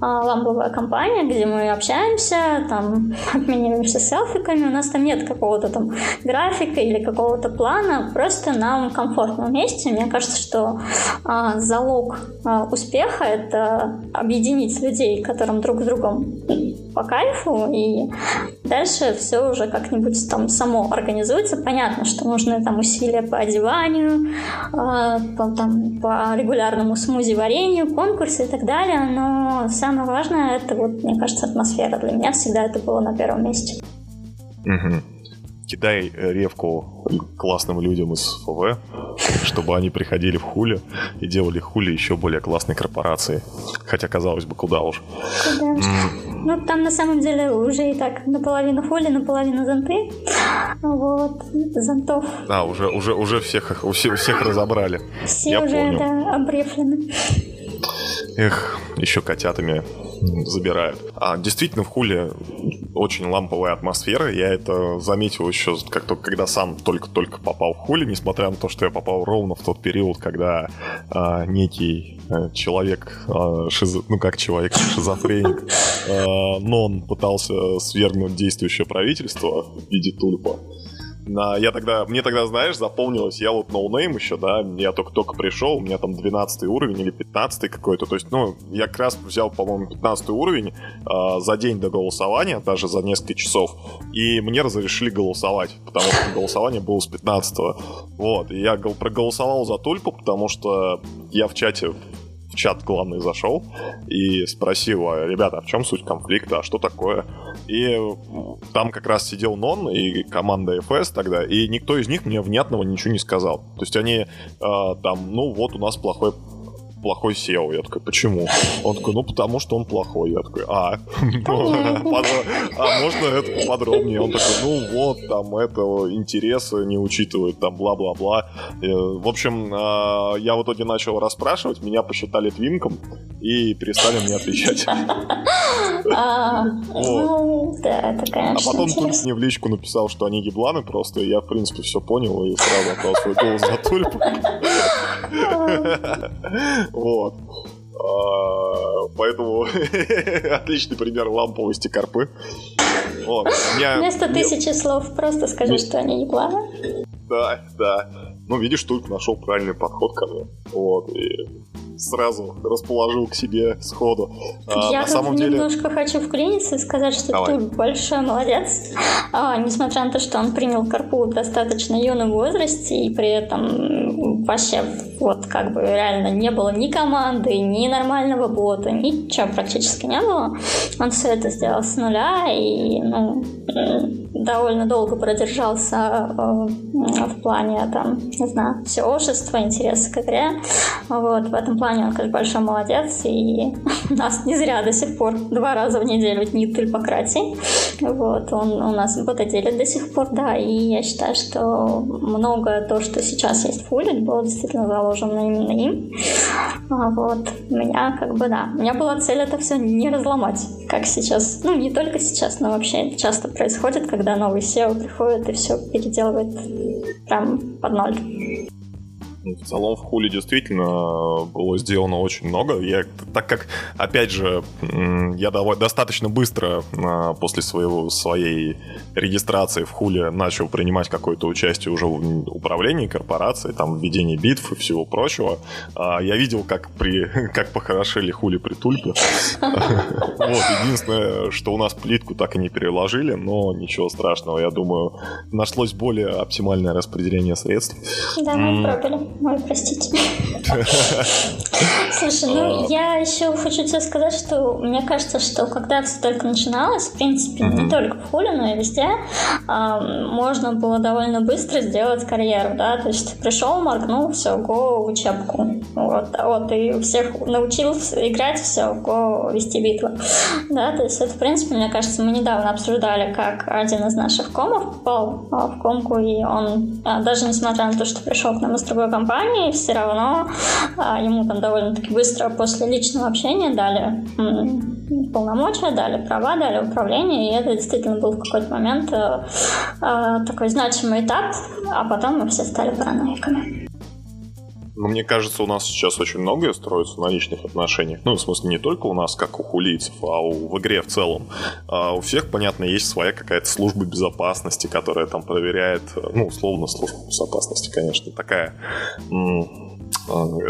а, ламповая компания, где мы общаемся, там обмениваемся селфиками, у нас там нет какого-то там графика или какого-то плана, просто нам комфортно вместе. Мне кажется, что а, залог а, успеха — это объединить людей, которым друг с другом по кайфу, и дальше все уже как-нибудь там само организуется. Понятно, что нужны там усилия по одеванию, э, по, там, по регулярному смузи-варенью, конкурсы и так далее, но самое важное — это вот, мне кажется, атмосфера. Для меня всегда это было на первом месте. Угу кидай ревку классным людям из ФВ, чтобы они приходили в хули и делали хули еще более классной корпорации. Хотя, казалось бы, куда уж. Куда уж. Ну, там на самом деле уже и так наполовину хули, наполовину зонты. Вот, зонтов. А, уже, уже, уже всех, всех, всех разобрали. Все Я уже понял. это обрефлены. Эх, еще котятами забирают. А действительно в хуле очень ламповая атмосфера. Я это заметил еще как только когда сам только-только попал в хули, несмотря на то, что я попал ровно в тот период, когда а, некий а, человек, а, шизо... ну как человек, шизофреник, а, но он пытался свергнуть действующее правительство в виде тульпа. На, я тогда, мне тогда, знаешь, запомнилось, я вот no name еще, да, я только-только пришел, у меня там 12 уровень или 15 какой-то, то есть, ну, я как раз взял, по-моему, 15 уровень э, за день до голосования, даже за несколько часов, и мне разрешили голосовать, потому что голосование было с 15 -го. Вот, и я проголосовал за Тульпу, потому что я в чате в чат главный зашел и спросил, а, ребята, в чем суть конфликта, а что такое? И там как раз сидел Нон и команда FS тогда, и никто из них мне внятного ничего не сказал. То есть они э, там, ну вот у нас плохой плохой SEO. Я такой, почему? Он такой, ну потому что он плохой. Я такой, а, а можно это подробнее? Он такой, ну вот, там это интересы не учитывают, там бла-бла-бла. В общем, а, я в итоге начал расспрашивать, меня посчитали твинком и перестали мне отвечать. А, ну, да, такая А потом тут мне в личку написал, что они ебланы просто, и я, в принципе, все понял и сразу отдал свой голос за тульпу. Вот. А, поэтому отличный пример ламповости карпы. Вот. Меня... Вместо тысячи слов просто скажи, что они не планы. Да, да. Ну, видишь, только нашел правильный подход ко мне. Вот. И сразу расположил к себе сходу. А, Я на самом деле... немножко хочу вклиниться и сказать, что Давай. ты большой молодец. А, несмотря на то, что он принял карпу в достаточно юном возрасте и при этом вообще вот как бы реально не было ни команды, ни нормального бота, ничего практически не было. Он все это сделал с нуля и ну, довольно долго продержался э, в плане там, не знаю, всеобщества, интереса к игре. Вот, в этом плане он, конечно, большой молодец, и нас не зря до сих пор два раза в неделю дни тульпократии. Вот, он у нас делит до сих пор, да, и я считаю, что многое то, что сейчас есть в Фулле, было действительно заложено именно им. А вот, у меня как бы, да, у меня была цель это все не разломать, как сейчас, ну, не только сейчас, но вообще часто происходит, когда новый SEO приходит и все переделывает прям под ноль. В целом в Хули действительно было сделано очень много. Я, так как, опять же, я достаточно быстро а, после своего, своей регистрации в Хуле начал принимать какое-то участие уже в управлении корпорацией, там, в ведении битв и всего прочего. А, я видел, как, при, как похорошели Хули при Тульпе. Вот, единственное, что у нас плитку так и не переложили, но ничего страшного, я думаю, нашлось более оптимальное распределение средств. Да, мы пробовали. Ой, простите. Слушай, ну я еще хочу тебе сказать, что мне кажется, что когда все только начиналось, в принципе, не только в Хуле, но и везде, можно было довольно быстро сделать карьеру, да, то есть пришел, моргнул, все, го учебку. Вот, вот, и всех научился играть, все, го вести битву. Да, то есть это, в принципе, мне кажется, мы недавно обсуждали, как один из наших комов попал а, в комку, и он, а, даже несмотря на то, что пришел к нам из другой компании, все равно а, ему там довольно-таки быстро после личного общения дали полномочия, дали права, дали управление, и это действительно был в какой-то момент э, э, такой значимый этап, а потом мы все стали параноиками. Но мне кажется, у нас сейчас очень многое строится на личных отношениях. Ну, в смысле, не только у нас, как у хулийцев, а у, в игре в целом. А у всех, понятно, есть своя какая-то служба безопасности, которая там проверяет, ну, условно, служба безопасности, конечно, такая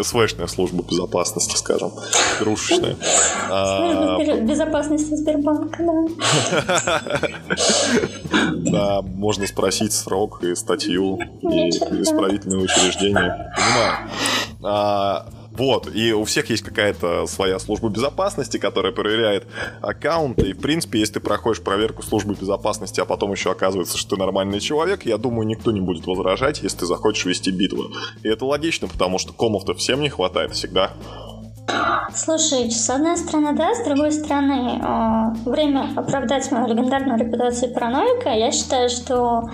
СВшная служба безопасности, скажем, игрушечная. Служба а, безопасности Сбербанка, да. Да, можно спросить срок и статью, и исправительное учреждение. Понимаю. Вот, и у всех есть какая-то своя служба безопасности, которая проверяет аккаунты. И, в принципе, если ты проходишь проверку службы безопасности, а потом еще оказывается, что ты нормальный человек, я думаю, никто не будет возражать, если ты захочешь вести битву. И это логично, потому что комов-то всем не хватает всегда. Слушай, с одной стороны, да, с другой стороны, э, время оправдать мою легендарную репутацию параноика. Я считаю, что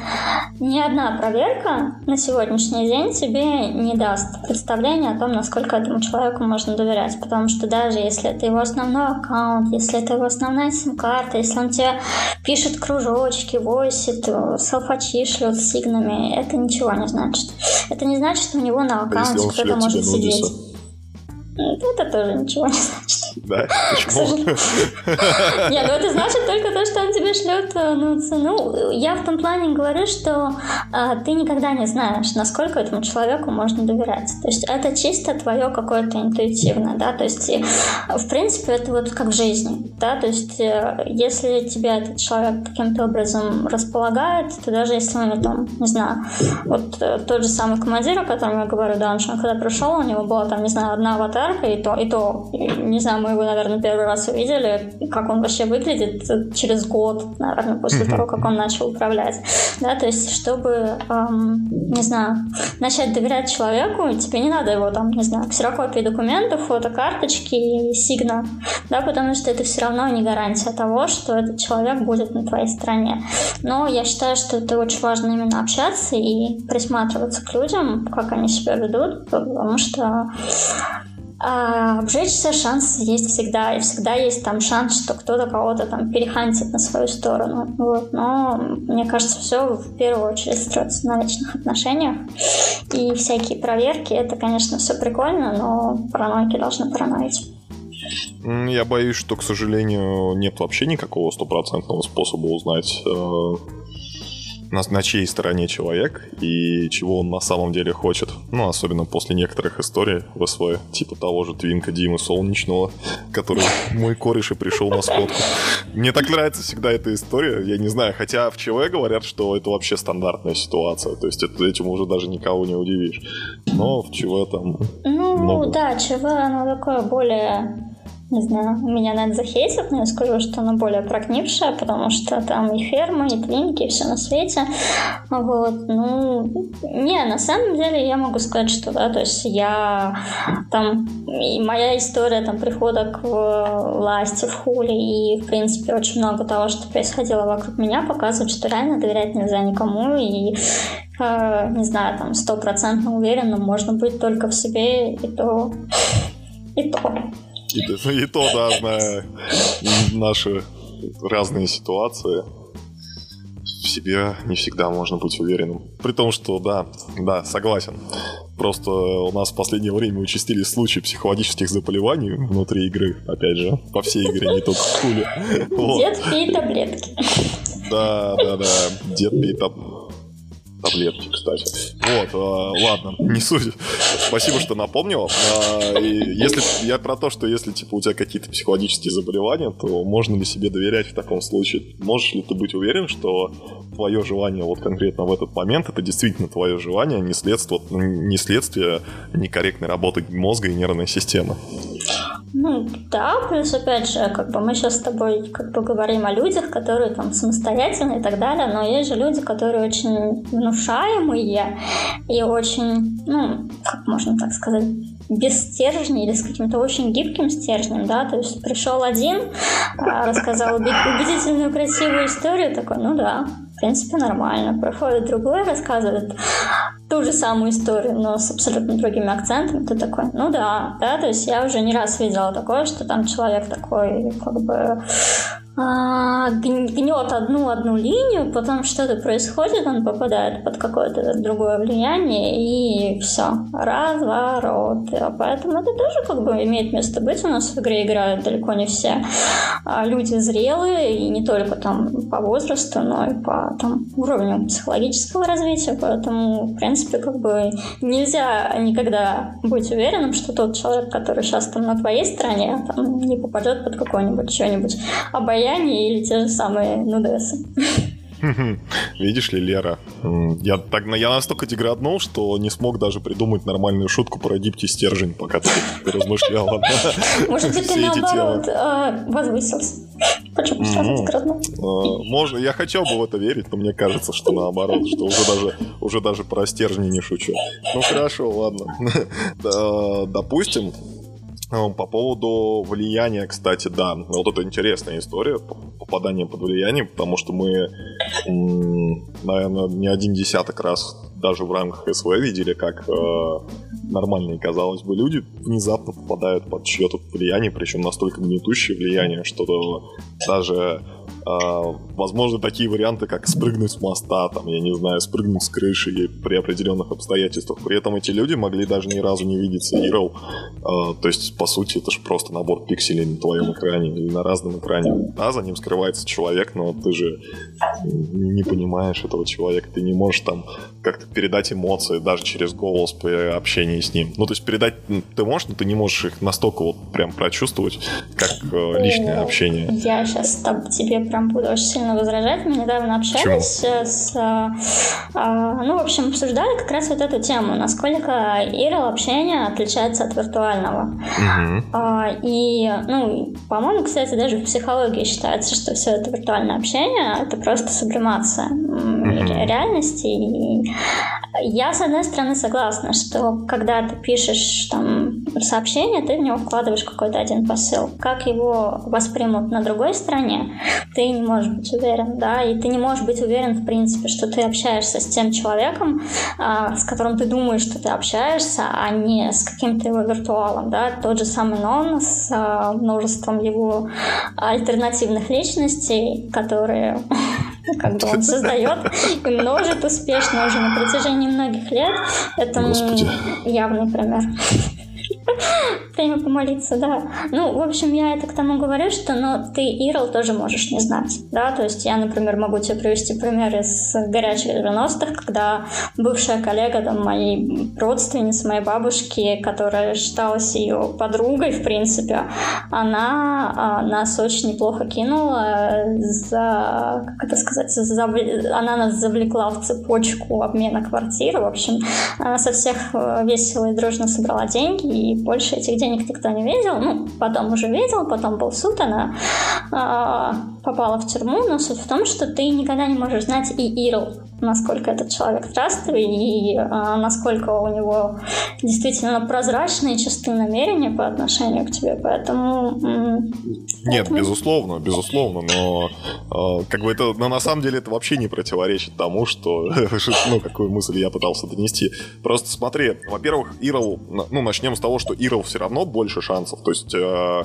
ни одна проверка на сегодняшний день тебе не даст представления о том, насколько этому человеку можно доверять. Потому что даже если это его основной аккаунт, если это его основная сим-карта, если он тебе пишет кружочки, войсит, селфачи шлет с сигнами, это ничего не значит. Это не значит, что у него на аккаунте кто-то может сидеть. Это тоже ничего не значит. Да? Почему? Нет, ну это значит только то, что он тебе шлет э, ну, цену. Я в том плане говорю, что а, ты никогда не знаешь, насколько этому человеку можно доверять. То есть это чисто твое какое-то интуитивное, да, то есть в принципе это вот как в жизни, да, то есть э, если тебя этот человек каким-то образом располагает, то даже если он там, не знаю, вот э, тот же самый командир, о котором я говорю, да, он когда пришел, у него была там, не знаю, одна аватарка, и то, и то, не знаю, мы его, наверное, первый раз увидели, как он вообще выглядит через год, наверное, после того, как он начал управлять. Да, то есть, чтобы, эм, не знаю, начать доверять человеку, тебе не надо его там, не знаю, ксерокопии документов, фотокарточки и сигна, да, потому что это все равно не гарантия того, что этот человек будет на твоей стороне. Но я считаю, что это очень важно именно общаться и присматриваться к людям, как они себя ведут, потому что а, обжечься шанс есть всегда, и всегда есть там шанс, что кто-то кого-то там перехантит на свою сторону. Вот. Но мне кажется, все в первую очередь строится на личных отношениях. И всякие проверки, это, конечно, все прикольно, но параноики должны параноить. Я боюсь, что, к сожалению, нет вообще никакого стопроцентного способа узнать э, на, на чьей стороне человек и чего он на самом деле хочет. Ну, особенно после некоторых историй в СВ, типа того же Твинка Димы Солнечного, который мой кореш и пришел на сходку. Мне так нравится всегда эта история, я не знаю, хотя в ЧВ говорят, что это вообще стандартная ситуация, то есть это, этим уже даже никого не удивишь. Но в ЧВ там... Ну, много... да, ЧВ, оно такое более не знаю, меня, наверное, захейтят, но я скажу, что она более прогнившая, потому что там и фермы, и клиники, и все на свете. Вот, ну, не, на самом деле я могу сказать, что, да, то есть я там, и моя история там прихода к власти в хуле и, в принципе, очень много того, что происходило вокруг меня, показывает, что реально доверять нельзя никому, и э, не знаю, там, стопроцентно уверенным можно быть только в себе, и то, и то. И, и то, да, зная наши разные ситуации, в себе не всегда можно быть уверенным. При том, что да, да, согласен. Просто у нас в последнее время участились случаи психологических заболеваний внутри игры, опять же, по всей игре, не только в куле. Вот. Дед пей таблетки. Да, да, да, дед пей таблетки. Таблетки, кстати. Вот, э, ладно, не суть. Спасибо, что напомнил. Э, если я про то, что если типа у тебя какие-то психологические заболевания, то можно ли себе доверять в таком случае? Можешь ли ты быть уверен, что твое желание вот конкретно в этот момент это действительно твое желание, а не следствие, не следствие некорректной работы мозга и нервной системы? Ну, да, плюс, опять же, как бы мы сейчас с тобой как бы говорим о людях, которые там самостоятельны и так далее, но есть же люди, которые очень внушаемые и очень, ну, как можно так сказать, без стержня или с каким-то очень гибким стержнем, да, то есть пришел один, а, рассказал убедительную, красивую историю, такой, ну да, в принципе, нормально. Проходит другой, рассказывает ту же самую историю, но с абсолютно другими акцентами, ты такой, ну да, да, то есть я уже не раз видела такое, что там человек такой, как бы, а, гнет одну-одну линию, потом что-то происходит, он попадает под какое-то другое влияние, и все, разворот. Поэтому это тоже как бы имеет место быть. У нас в игре играют далеко не все а, люди зрелые, и не только там по возрасту, но и по там, уровню психологического развития. Поэтому, в принципе, как бы нельзя никогда быть уверенным, что тот человек, который сейчас там на твоей стороне, там, не попадет под какое-нибудь что-нибудь обаяние состоянии или те же самые нудесы. Видишь ли, Лера, я, так, я настолько деграднул, что не смог даже придумать нормальную шутку про дипти стержень, пока ты размышляла. Может быть, ты наоборот а, возвысился. Почему сразу деграднул? А, можно, я хотел бы в это верить, но мне кажется, что наоборот, что уже даже, уже даже про стержни не шучу. Ну хорошо, ладно. Допустим, по поводу влияния, кстати, да, вот это интересная история, попадание под влияние, потому что мы, наверное, не один десяток раз даже в рамках СВ видели, как э, нормальные, казалось бы, люди внезапно попадают под чье-то влияние, причем настолько гнетущее влияние, что даже возможно, такие варианты, как спрыгнуть с моста, там, я не знаю, спрыгнуть с крыши при определенных обстоятельствах. При этом эти люди могли даже ни разу не видеться Ирл. А, то есть, по сути, это же просто набор пикселей на твоем экране или на разном экране. Да, за ним скрывается человек, но ты же не понимаешь этого человека. Ты не можешь там как-то передать эмоции даже через голос при общении с ним. Ну, то есть передать ты можешь, но ты не можешь их настолько вот прям прочувствовать, как э, личное общение. Я сейчас тебе прям буду очень сильно возражать. Мы недавно общались Почему? с... А, ну, в общем, обсуждали как раз вот эту тему, насколько ирл общение отличается от виртуального. Угу. И, ну, по-моему, кстати, даже в психологии считается, что все это виртуальное общение — это просто сублимация угу. реальности. И я, с одной стороны, согласна, что когда ты пишешь там сообщение, ты в него вкладываешь какой-то один посыл. Как его воспримут на другой стороне, ты не можешь быть уверен, да, и ты не можешь быть уверен, в принципе, что ты общаешься с тем человеком, а, с которым ты думаешь, что ты общаешься, а не с каким-то его виртуалом, да, тот же самый Нон с а, множеством его альтернативных личностей, которые как бы он создает и множит успешно уже на протяжении многих лет. Это Господи. явный пример. Время помолиться, да. Ну, в общем, я это к тому говорю, что ну, ты, Ирл, тоже можешь не знать, да, то есть я, например, могу тебе привести пример из горячих 90-х, когда бывшая коллега там, моей родственницы, моей бабушки, которая считалась ее подругой, в принципе, она а, нас очень неплохо кинула за, как это сказать, за, она нас завлекла в цепочку обмена квартиры, в общем, она со всех э, весело и дружно собрала деньги и больше этих денег никто не видел. Ну, потом уже видел, потом был суд, она э, попала в тюрьму, но суть в том, что ты никогда не можешь знать и Ирл, насколько этот человек трастовый и э, насколько у него действительно прозрачные чистые намерения по отношению к тебе, поэтому... Нет, поэтому... безусловно, безусловно, но э, как бы это, но на самом деле это вообще не противоречит тому, что, ну, какую мысль я пытался донести. Просто смотри, во-первых, Ирл, ну, начнем с того, что Ирл все равно больше шансов, то есть э,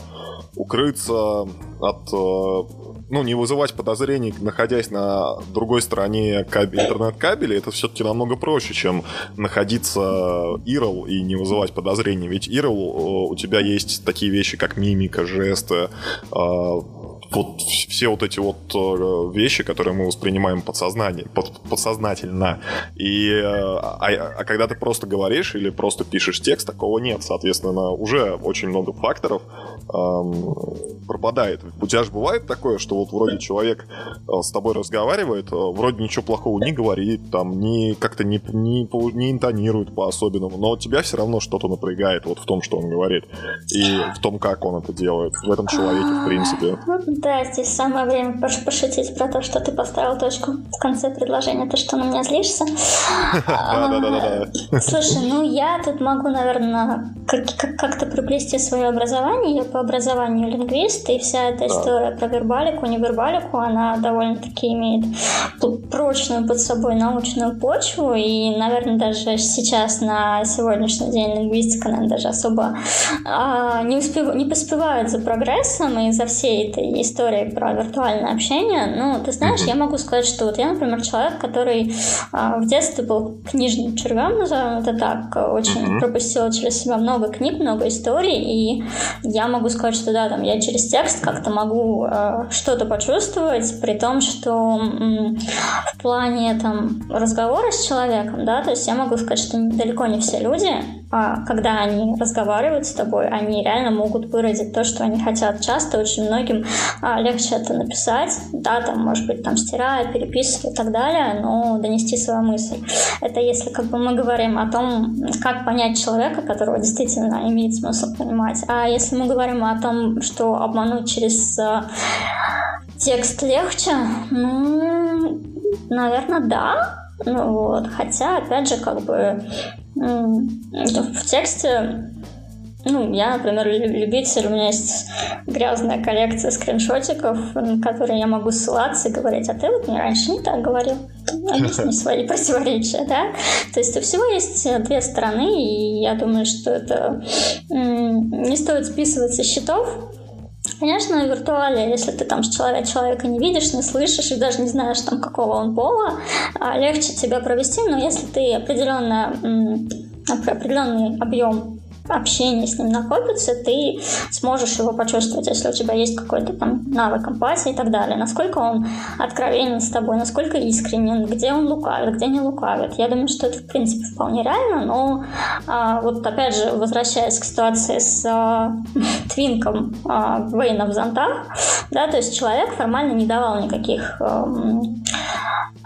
укрыться от э, ну, не вызывать подозрений, находясь на другой стороне кабель, интернет-кабеля, это все-таки намного проще, чем находиться IRL и не вызывать подозрений. Ведь IRL э, у тебя есть такие вещи, как мимика, жесты, э, вот все вот эти вот э, вещи, которые мы воспринимаем подсознание, под, подсознательно. И, э, а, а когда ты просто говоришь или просто пишешь текст, такого нет. Соответственно, уже очень много факторов эм, пропадает. У тебя же бывает такое, что вот вроде человек э, с тобой разговаривает, вроде ничего плохого не говорит, там, не как-то не, не, не интонирует по-особенному, но тебя все равно что-то напрягает вот в том, что он говорит, и в том, как он это делает, в этом человеке, в принципе. Да, здесь самое время пошутить про то, что ты поставил точку в конце предложения. Ты что, на меня злишься? Да-да-да. Слушай, ну я тут могу, наверное, как-то приплести свое образование. Я по образованию лингвист, и вся эта история про вербалику, невербалику, она довольно-таки имеет прочную под собой научную почву, и, наверное, даже сейчас на сегодняшний день лингвистика, наверное, даже особо а, не, успев... не поспевает за прогрессом и за всей этой историей про виртуальное общение. Ну, ты знаешь, я могу сказать, что вот я, например, человек, который а, в детстве был книжным червем, назовем это так, очень mm-hmm. пропустил через себя много книг, много историй, и я могу сказать, что да, там я через текст как-то могу а, что-то почувствовать, при том, что м- в плане там разговора с человеком, да, то есть я могу сказать, что далеко не все люди когда они разговаривают с тобой, они реально могут выразить то, что они хотят. Часто очень многим а, легче это написать, да, там, может быть, там, стирая, переписывая и так далее, но донести свою мысль. Это если как бы мы говорим о том, как понять человека, которого действительно имеет смысл понимать. А если мы говорим о том, что обмануть через а, текст легче, ну, наверное, да. Ну вот, хотя, опять же, как бы в тексте ну, я, например, любитель, у меня есть грязная коллекция скриншотиков, на которые я могу ссылаться и говорить, а ты вот мне раньше не так говорил. Объясни свои противоречия, да? То есть у всего есть две стороны, и я думаю, что это не стоит списывать со счетов, Конечно, виртуале, если ты там человека, человека не видишь, не слышишь и даже не знаешь, там, какого он пола, а, легче тебя провести, но если ты определенно, определенный объем общение с ним накопится, ты сможешь его почувствовать, если у тебя есть какой-то там навык эмпатии и так далее. Насколько он откровенен с тобой, насколько искренен, где он лукавит, где не лукавит. Я думаю, что это, в принципе, вполне реально, но а, вот опять же, возвращаясь к ситуации с а, Твинком а, Вейна в зонтах, да, то есть человек формально не давал никаких а,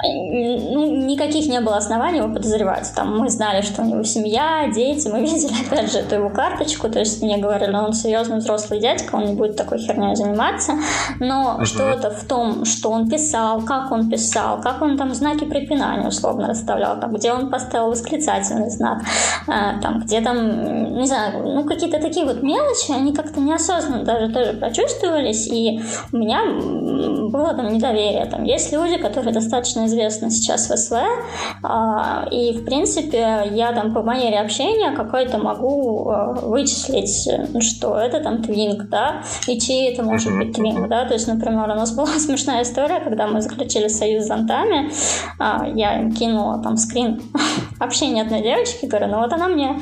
ну, никаких не было оснований его подозревать. Там мы знали, что у него семья, дети, мы видели, опять же, эту его карточку, то есть мне говорили, он серьезный взрослый дядька, он не будет такой херней заниматься, но uh-huh. что-то в том, что он писал, как он писал, как он там знаки препинания условно расставлял, там, где он поставил восклицательный знак, э, там, где там, не знаю, ну, какие-то такие вот мелочи, они как-то неосознанно даже тоже прочувствовались, и у меня было там недоверие. Там есть люди, которые достаточно известны сейчас в СВ, а, и, в принципе, я там по манере общения какой-то могу вычислить, что это там твинг, да, и чей это может быть твинг, да, то есть, например, у нас была смешная история, когда мы заключили союз с зонтами, а, я им кинула там скрин общения одной девочки, говорю, ну вот она мне,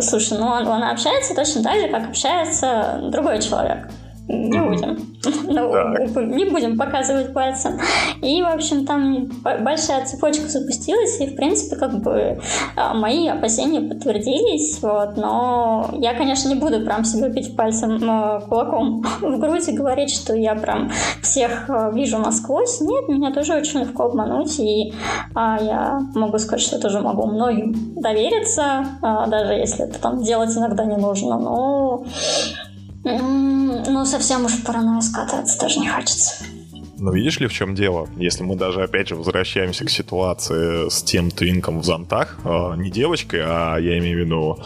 слушай, ну она общается точно так же, как общается другой человек не будем. Ну, не будем показывать пальцем. И, в общем, там большая цепочка запустилась, и, в принципе, как бы а, мои опасения подтвердились, вот, но я, конечно, не буду прям себе бить пальцем э, кулаком в грудь и говорить, что я прям всех э, вижу насквозь. Нет, меня тоже очень легко обмануть, и а, я могу сказать, что я тоже могу многим довериться, а, даже если это там делать иногда не нужно, но ну, совсем уж в паранойю скатываться тоже не хочется. Но видишь ли, в чем дело? Если мы даже, опять же, возвращаемся к ситуации с тем твинком в зонтах, э, не девочкой, а я имею в виду,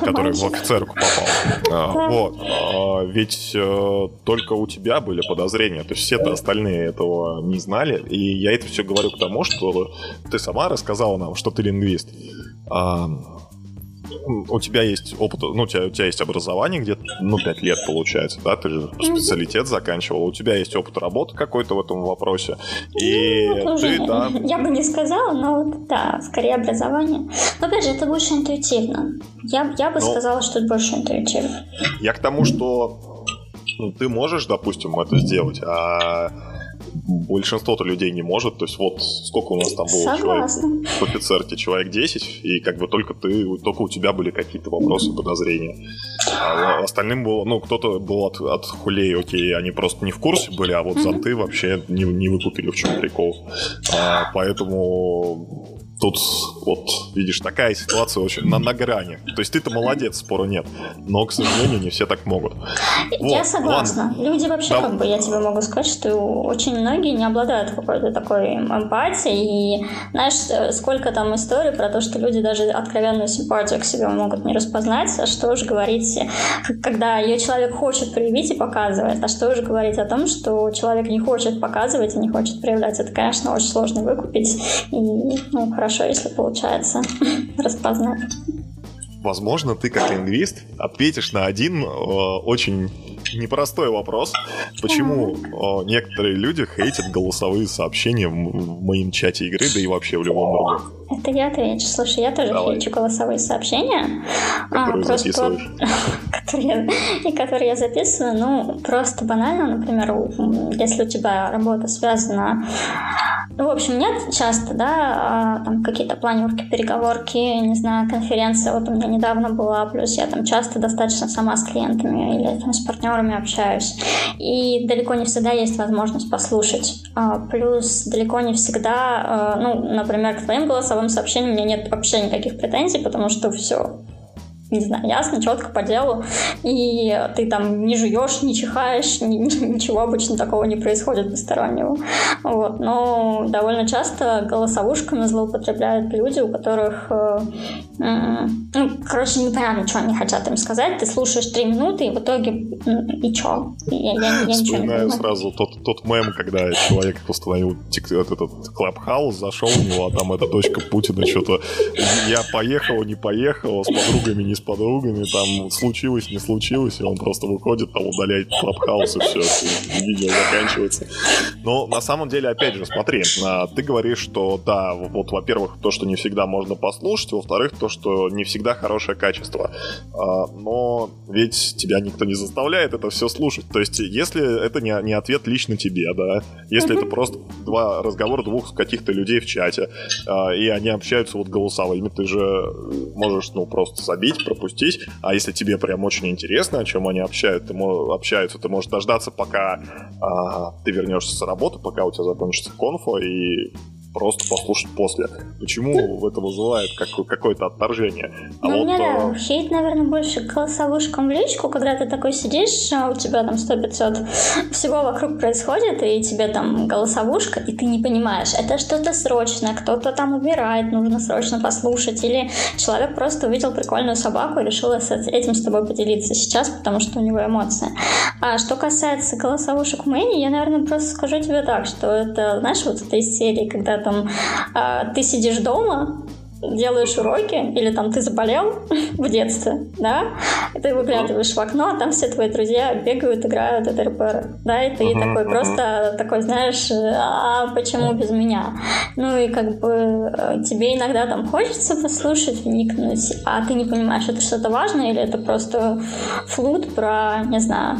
который в офицерку попал. Э, вот. Э, ведь э, только у тебя были подозрения, то есть все-то остальные этого не знали. И я это все говорю к тому, что ты сама рассказала нам, что ты лингвист у тебя есть опыт, ну, у тебя, у тебя есть образование где-то, ну, 5 лет получается, да, ты же специалитет заканчивал, у тебя есть опыт работы какой-то в этом вопросе, и ну, ты, да... Я бы не сказала, но вот, да, скорее образование. Но, опять же, это больше интуитивно. Я, я бы ну, сказала, что это больше интуитивно. Я к тому, что ну, ты можешь, допустим, это сделать, а большинство-то людей не может. То есть вот сколько у нас там было Согласна. человек в офицерке? Человек 10, и как бы только ты, только у тебя были какие-то вопросы, подозрения. А остальным было, ну, кто-то был от, от хулей, окей, они просто не в курсе были, а вот зонты вообще не, не выкупили, в чем прикол. А, поэтому Тут вот, видишь, такая ситуация очень на, на грани. То есть ты-то молодец, спора нет. Но, к сожалению, не все так могут. Я вот, согласна. Ладно. Люди вообще, да. как бы, я тебе могу сказать, что очень многие не обладают какой-то такой эмпатией. И знаешь, сколько там историй про то, что люди даже откровенную симпатию к себе могут не распознать. А что уж говорить, когда ее человек хочет проявить и показывает. А что уж говорить о том, что человек не хочет показывать и не хочет проявлять. Это, конечно, очень сложно выкупить. И, ну, хорошо, если получается распознать. Возможно, ты как лингвист ответишь на один э, очень непростой вопрос. Почему некоторые люди хейтят голосовые сообщения в, в моем чате игры, да и вообще в любом другом? Это я отвечу. Слушай, я тоже Давай. хейчу голосовые сообщения. Которые а, записываешь. которые, и которые я записываю. Ну, просто банально, например, если у тебя работа связана ну, в общем, нет часто, да, а, там какие-то планерки, переговорки, не знаю, конференция вот у меня недавно была, плюс я там часто достаточно сама с клиентами или там с партнерами общаюсь. И далеко не всегда есть возможность послушать. А, плюс далеко не всегда, а, ну, например, к твоим голосовым сообщениям у меня нет вообще никаких претензий, потому что все, не знаю, ясно, четко по делу, и ты там не жуешь, не чихаешь, ни, ничего обычно такого не происходит постороннего. Вот. Но довольно часто голосовушками злоупотребляют люди, у которых, э, ну, короче, непонятно, что они хотят им сказать. Ты слушаешь три минуты, и в итоге и что? Я, я, я Вспоминаю сразу тот, тот мем, когда человек установил этот, этот клабхаус, зашел в него, а там эта дочка Путина что-то я поехал, не поехал, с подругами не с подругами, там случилось, не случилось, и он просто выходит, там удаляет клабхаус, и все, видео заканчивается. Но на самом деле, опять же, смотри, а, ты говоришь, что да, вот, во-первых, то, что не всегда можно послушать, во-вторых, то, что не всегда хорошее качество. А, но ведь тебя никто не заставляет это все слушать. То есть, если это не, не ответ лично тебе, да, если это просто два разговора двух каких-то людей в чате, а, и они общаются вот голосовыми, ты же можешь, ну, просто забить, пропустить. А если тебе прям очень интересно, о чем они общают, ты, общаются, ты можешь дождаться, пока а, ты вернешься с работы, пока у тебя закончится конфа, и просто послушать после. Почему это вызывает какое-то отторжение? А ну, вот, мне э... хейт, наверное, больше голосовушкам в личку, когда ты такой сидишь, а у тебя там 100-500 всего вокруг происходит, и тебе там голосовушка, и ты не понимаешь, это что-то срочное, кто-то там убирает, нужно срочно послушать, или человек просто увидел прикольную собаку и решил этим с тобой поделиться сейчас, потому что у него эмоции. А что касается голосовушек в Мэне, я, наверное, просто скажу тебе так, что это, знаешь, вот этой серии, когда там э, ты сидишь дома, делаешь уроки, или там ты заболел в детстве, да, и ты выглядываешь в окно, а там все твои друзья бегают, играют от РПР, да, и ты uh-huh, такой uh-huh. просто такой, знаешь, а почему без меня? Ну и как бы э, тебе иногда там хочется послушать, вникнуть, а ты не понимаешь, это что-то важное или это просто флут про, не знаю,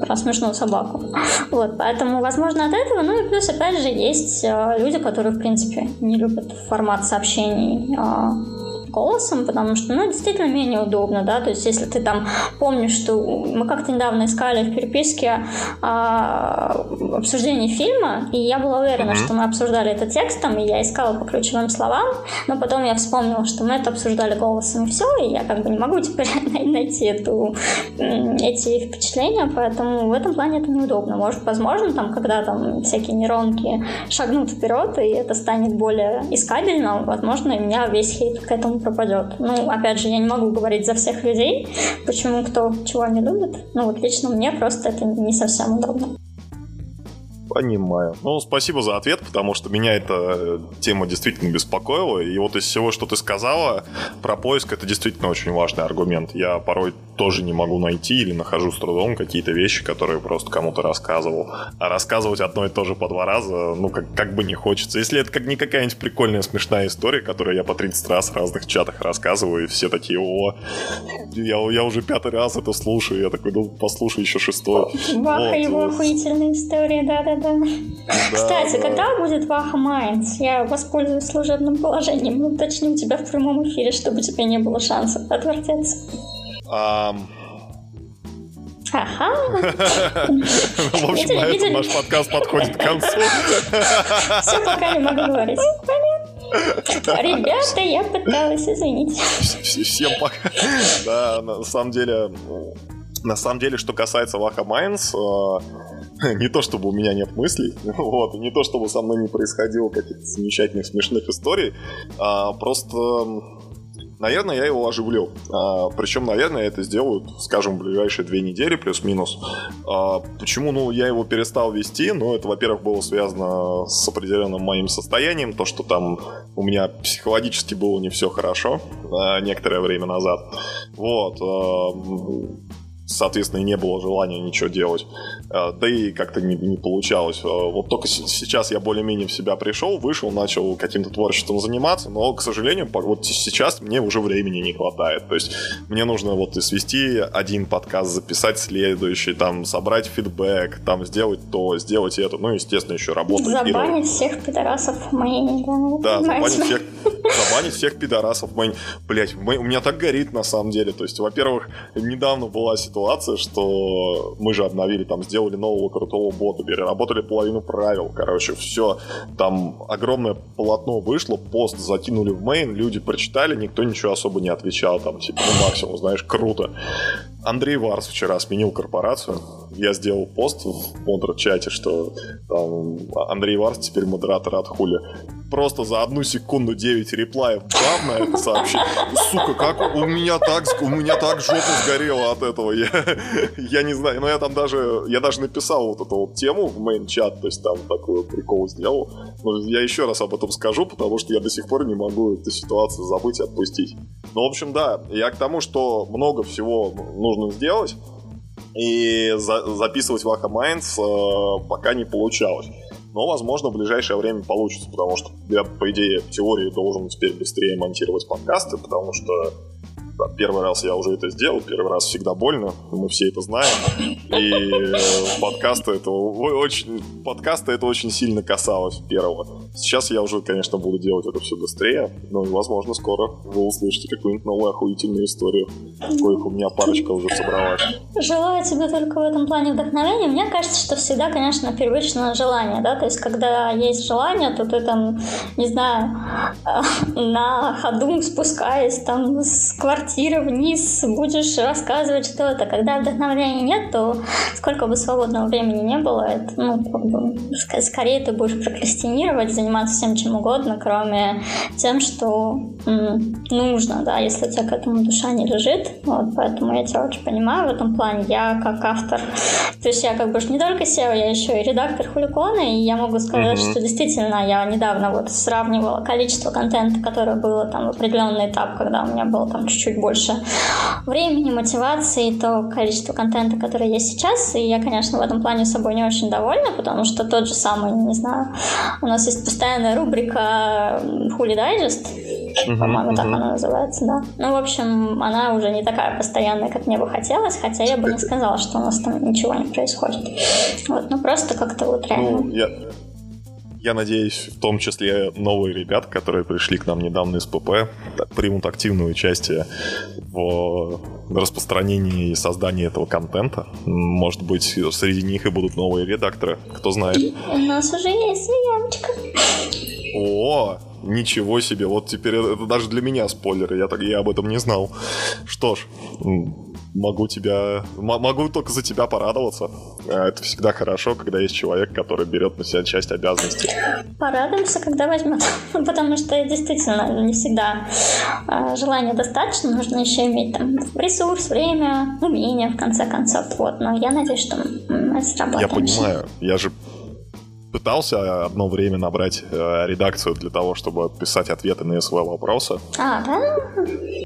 про смешную собаку. Вот, поэтому, возможно, от этого, ну и плюс, опять же, есть э, люди, которые, в принципе, не любят формат сообщений э, голосом, потому что, ну, действительно менее удобно, да, то есть если ты там помнишь, что мы как-то недавно искали в переписке а, обсуждение фильма, и я была уверена, mm-hmm. что мы обсуждали это текстом, и я искала по ключевым словам, но потом я вспомнила, что мы это обсуждали голосом, и все, и я как бы не могу теперь найти эту, эти впечатления, поэтому в этом плане это неудобно. Может, возможно, там, когда там всякие нейронки шагнут вперед, и это станет более искабельно, возможно, у меня весь хейт к этому пропадет. Ну, опять же, я не могу говорить за всех людей, почему кто чего не любит. Ну, вот лично мне просто это не совсем удобно. Понимаю. Ну, спасибо за ответ, потому что меня эта тема действительно беспокоила. И вот из всего, что ты сказала про поиск, это действительно очень важный аргумент. Я порой тоже не могу найти или нахожу с трудом какие-то вещи, которые просто кому-то рассказывал. А рассказывать одно и то же по два раза, ну, как, как бы не хочется. Если это как не какая-нибудь прикольная, смешная история, которую я по 30 раз в разных чатах рассказываю, и все такие, о, я, я уже пятый раз это слушаю. Я такой, ну, послушай еще шестой. Ваха вот, его вот. охуительная история, да-да-да. Кстати, да. когда будет Ваха Майнс? Я воспользуюсь служебным положением уточню тебя в прямом эфире, чтобы тебе не было шансов отвертеться. Um... Ага. В общем, на этом наш подкаст подходит к концу. Все, пока не могу говорить. Ребята, я пыталась, извините. Всем пока. Да, на самом деле, на самом деле, что касается Ваха Майнс, э, не то чтобы у меня нет мыслей, вот, не то чтобы со мной не происходило каких-то замечательных смешных историй, а просто Наверное, я его оживлю. А, причем, наверное, это сделают, скажем, в ближайшие две недели, плюс-минус. А, почему? Ну, я его перестал вести, но это, во-первых, было связано с определенным моим состоянием, то, что там у меня психологически было не все хорошо а, некоторое время назад. Вот. А, соответственно, и не было желания ничего делать. А, да и как-то не, не получалось. А, вот только сейчас я более-менее в себя пришел, вышел, начал каким-то творчеством заниматься, но, к сожалению, вот сейчас мне уже времени не хватает. То есть мне нужно вот и свести один подкаст, записать следующий, там, собрать фидбэк, там, сделать то, сделать это, ну, естественно, еще работать. Забанить всех пидорасов в моей, да. Да, забанить всех, забанить всех пидорасов в моей. Блять, у меня так горит на самом деле. То есть, во-первых, недавно была ситуация, ситуация, что мы же обновили, там, сделали нового крутого бота, переработали половину правил, короче, все. Там огромное полотно вышло, пост закинули в мейн, люди прочитали, никто ничего особо не отвечал, там, типа, ну, максимум, знаешь, круто. Андрей Варс вчера сменил корпорацию. Я сделал пост в модер-чате, что там, Андрей Варс теперь модератор от хули. Просто за одну секунду 9 реплаев бав на это сообщение. Сука, как у меня так, у меня так жопа сгорела от этого. Я, я не знаю, но я там даже, я даже написал вот эту вот тему в мейн-чат, то есть там такой прикол сделал. Но я еще раз об этом скажу, потому что я до сих пор не могу эту ситуацию забыть и отпустить. Ну, в общем, да, я к тому, что много всего нужно сделать, и за записывать Ваха Майнс э, пока не получалось. Но, возможно, в ближайшее время получится, потому что я, по идее, в теории должен теперь быстрее монтировать подкасты, потому что первый раз я уже это сделал, первый раз всегда больно, мы все это знаем. И э, подкасты это очень, подкасты это очень сильно касалось первого. Сейчас я уже, конечно, буду делать это все быстрее, но, возможно, скоро вы услышите какую-нибудь новую охуительную историю, коих у меня парочка уже собралась. Желаю тебе только в этом плане вдохновения. Мне кажется, что всегда, конечно, первично желание, да, то есть, когда есть желание, то ты там, не знаю, на ходу спускаясь там с квартиры квартиры вниз, будешь рассказывать что это. Когда вдохновения нет, то сколько бы свободного времени не было, это, ну, как бы, скорее ты будешь прокрастинировать, заниматься всем чем угодно, кроме тем, что м, нужно, да, если у тебя к этому душа не лежит. Вот, поэтому я тебя очень понимаю в этом плане. Я как автор, то есть я как бы не только SEO, я еще и редактор Хуликона, и я могу сказать, mm-hmm. что действительно я недавно вот сравнивала количество контента, которое было там в определенный этап, когда у меня было там чуть-чуть чуть больше времени, мотивации, то количество контента, которое есть сейчас. И я, конечно, в этом плане собой не очень довольна, потому что тот же самый, не знаю, у нас есть постоянная рубрика Хули Дайджест, uh-huh, по-моему, uh-huh. так она называется, да. Ну, в общем, она уже не такая постоянная, как мне бы хотелось, хотя я бы не сказала, что у нас там ничего не происходит. Вот, ну просто как-то вот реально. Ну, я, я надеюсь, в том числе новые ребята, которые пришли к нам недавно из ПП, примут активное участие в распространении и создании этого контента. Может быть, среди них и будут новые редакторы, кто знает. У нас уже есть заявочка. О, ничего себе, вот теперь это даже для меня спойлер, я, так, я об этом не знал. Что ж, могу тебя, могу только за тебя порадоваться. А, это всегда хорошо, когда есть человек, который берет на себя часть обязанностей. Порадуемся, когда возьмет, потому что действительно не всегда а, желания достаточно, нужно еще иметь там ресурс, время, умение в конце концов. Вот, но я надеюсь, что мы сработаем. Я понимаю, я же пытался одно время набрать э, редакцию для того, чтобы писать ответы на СВ вопросы. А, да?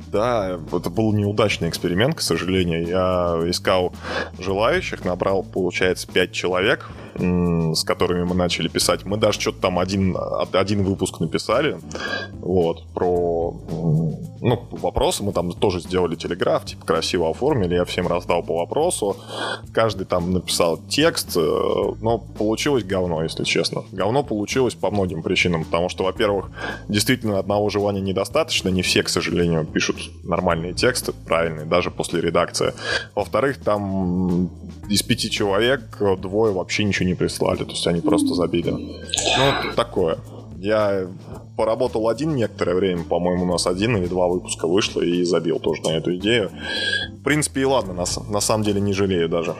Да, это был неудачный эксперимент, к сожалению. Я искал желающих, набрал, получается, 5 человек, с которыми мы начали писать. Мы даже что-то там один, один выпуск написали, вот, про, ну, вопросы. Мы там тоже сделали телеграф, типа, красиво оформили, я всем раздал по вопросу. Каждый там написал текст, э, но получилось говно, если честно. Говно получилось по многим причинам, потому что, во-первых, действительно одного желания недостаточно, не все, к сожалению, пишут нормальные тексты, правильные, даже после редакции. Во-вторых, там из пяти человек двое вообще ничего не прислали, то есть они просто забили. Ну, такое. Я поработал один некоторое время, по-моему, у нас один или два выпуска вышло и забил тоже на эту идею. В принципе, и ладно, на, на самом деле не жалею даже.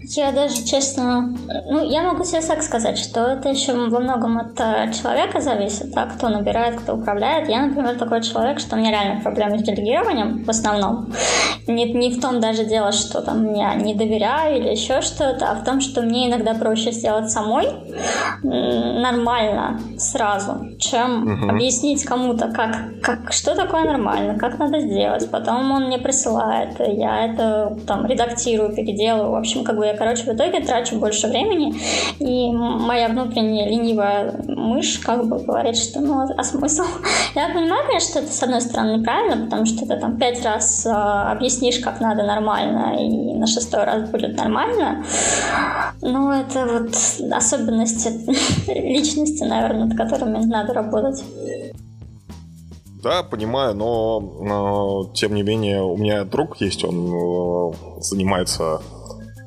Я даже, честно, ну, я могу себе так сказать, что это еще во многом от э, человека зависит, да, кто набирает, кто управляет. Я, например, такой человек, что у меня реально проблемы с делегированием в основном. Не, не в том даже дело, что там я не доверяю или еще что-то, а в том, что мне иногда проще сделать самой нормально сразу, чем угу. объяснить кому-то, как, как, что такое нормально, как надо сделать. Потом он мне присылает, я это там редактирую, переделываю. В общем, как бы я, короче, в итоге трачу больше времени, и моя внутренняя ленивая мышь как бы говорит, что ну, а смысл? Я понимаю, конечно, что это с одной стороны неправильно, потому что ты там пять раз э, объяснишь, как надо нормально, и на шестой раз будет нормально. Но это вот особенности личности, наверное, над которыми надо работать. Да, понимаю, но, но тем не менее у меня друг есть, он э, занимается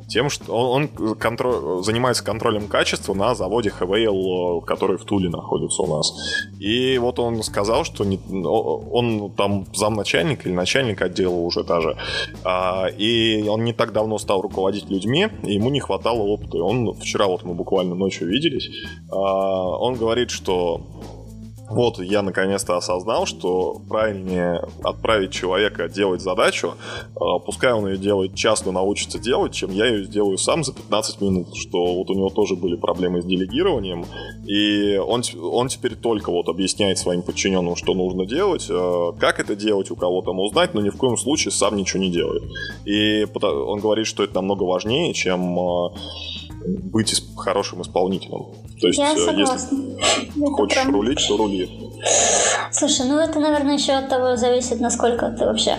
тем, что он, он контроль, занимается контролем качества на заводе Хевейл, который в Туле находится у нас. И вот он сказал, что не, он там замначальник или начальник отдела уже даже, а, и он не так давно стал руководить людьми, и ему не хватало опыта. Он вчера вот мы буквально ночью виделись, а, он говорит, что вот я наконец-то осознал, что правильнее отправить человека делать задачу, а, пускай он ее делает часто, научится делать, чем я ее сделаю сам за 15 минут, что вот у него тоже были проблемы с делегированием, и он, он теперь только вот объясняет своим подчиненным, что нужно делать, а, как это делать, у кого там узнать, но ни в коем случае сам ничего не делает. И он говорит, что это намного важнее, чем а, быть хорошим исполнителем. То есть, Я э, согласна. если это хочешь прям... рулить, то рули. Слушай, ну это, наверное, еще от того зависит, насколько ты вообще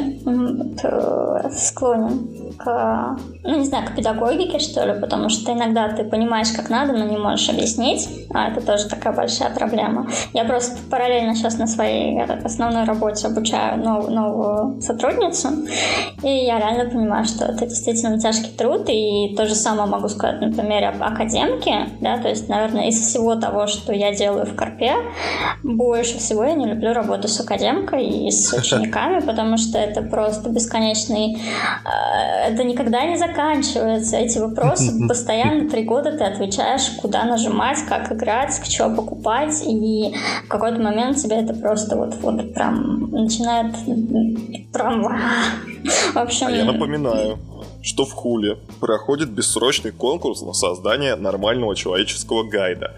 склонен к, ну, не знаю, к педагогике, что ли, потому что иногда ты понимаешь, как надо, но не можешь объяснить, а это тоже такая большая проблема. Я просто параллельно сейчас на своей основной работе обучаю нов, новую сотрудницу, и я реально понимаю, что это действительно тяжкий труд, и то же самое могу сказать на примере академки, да, то есть, наверное, из всего того, что я делаю в Карпе, больше всего я не люблю работу с академкой и с учениками, потому что это просто бесконечный э, это никогда не заканчивается. Эти вопросы постоянно три года ты отвечаешь, куда нажимать, как играть, что покупать, и в какой-то момент тебя это просто вот, вот прям начинает прям... В общем... А я напоминаю, что в Хуле проходит бессрочный конкурс на создание нормального человеческого гайда.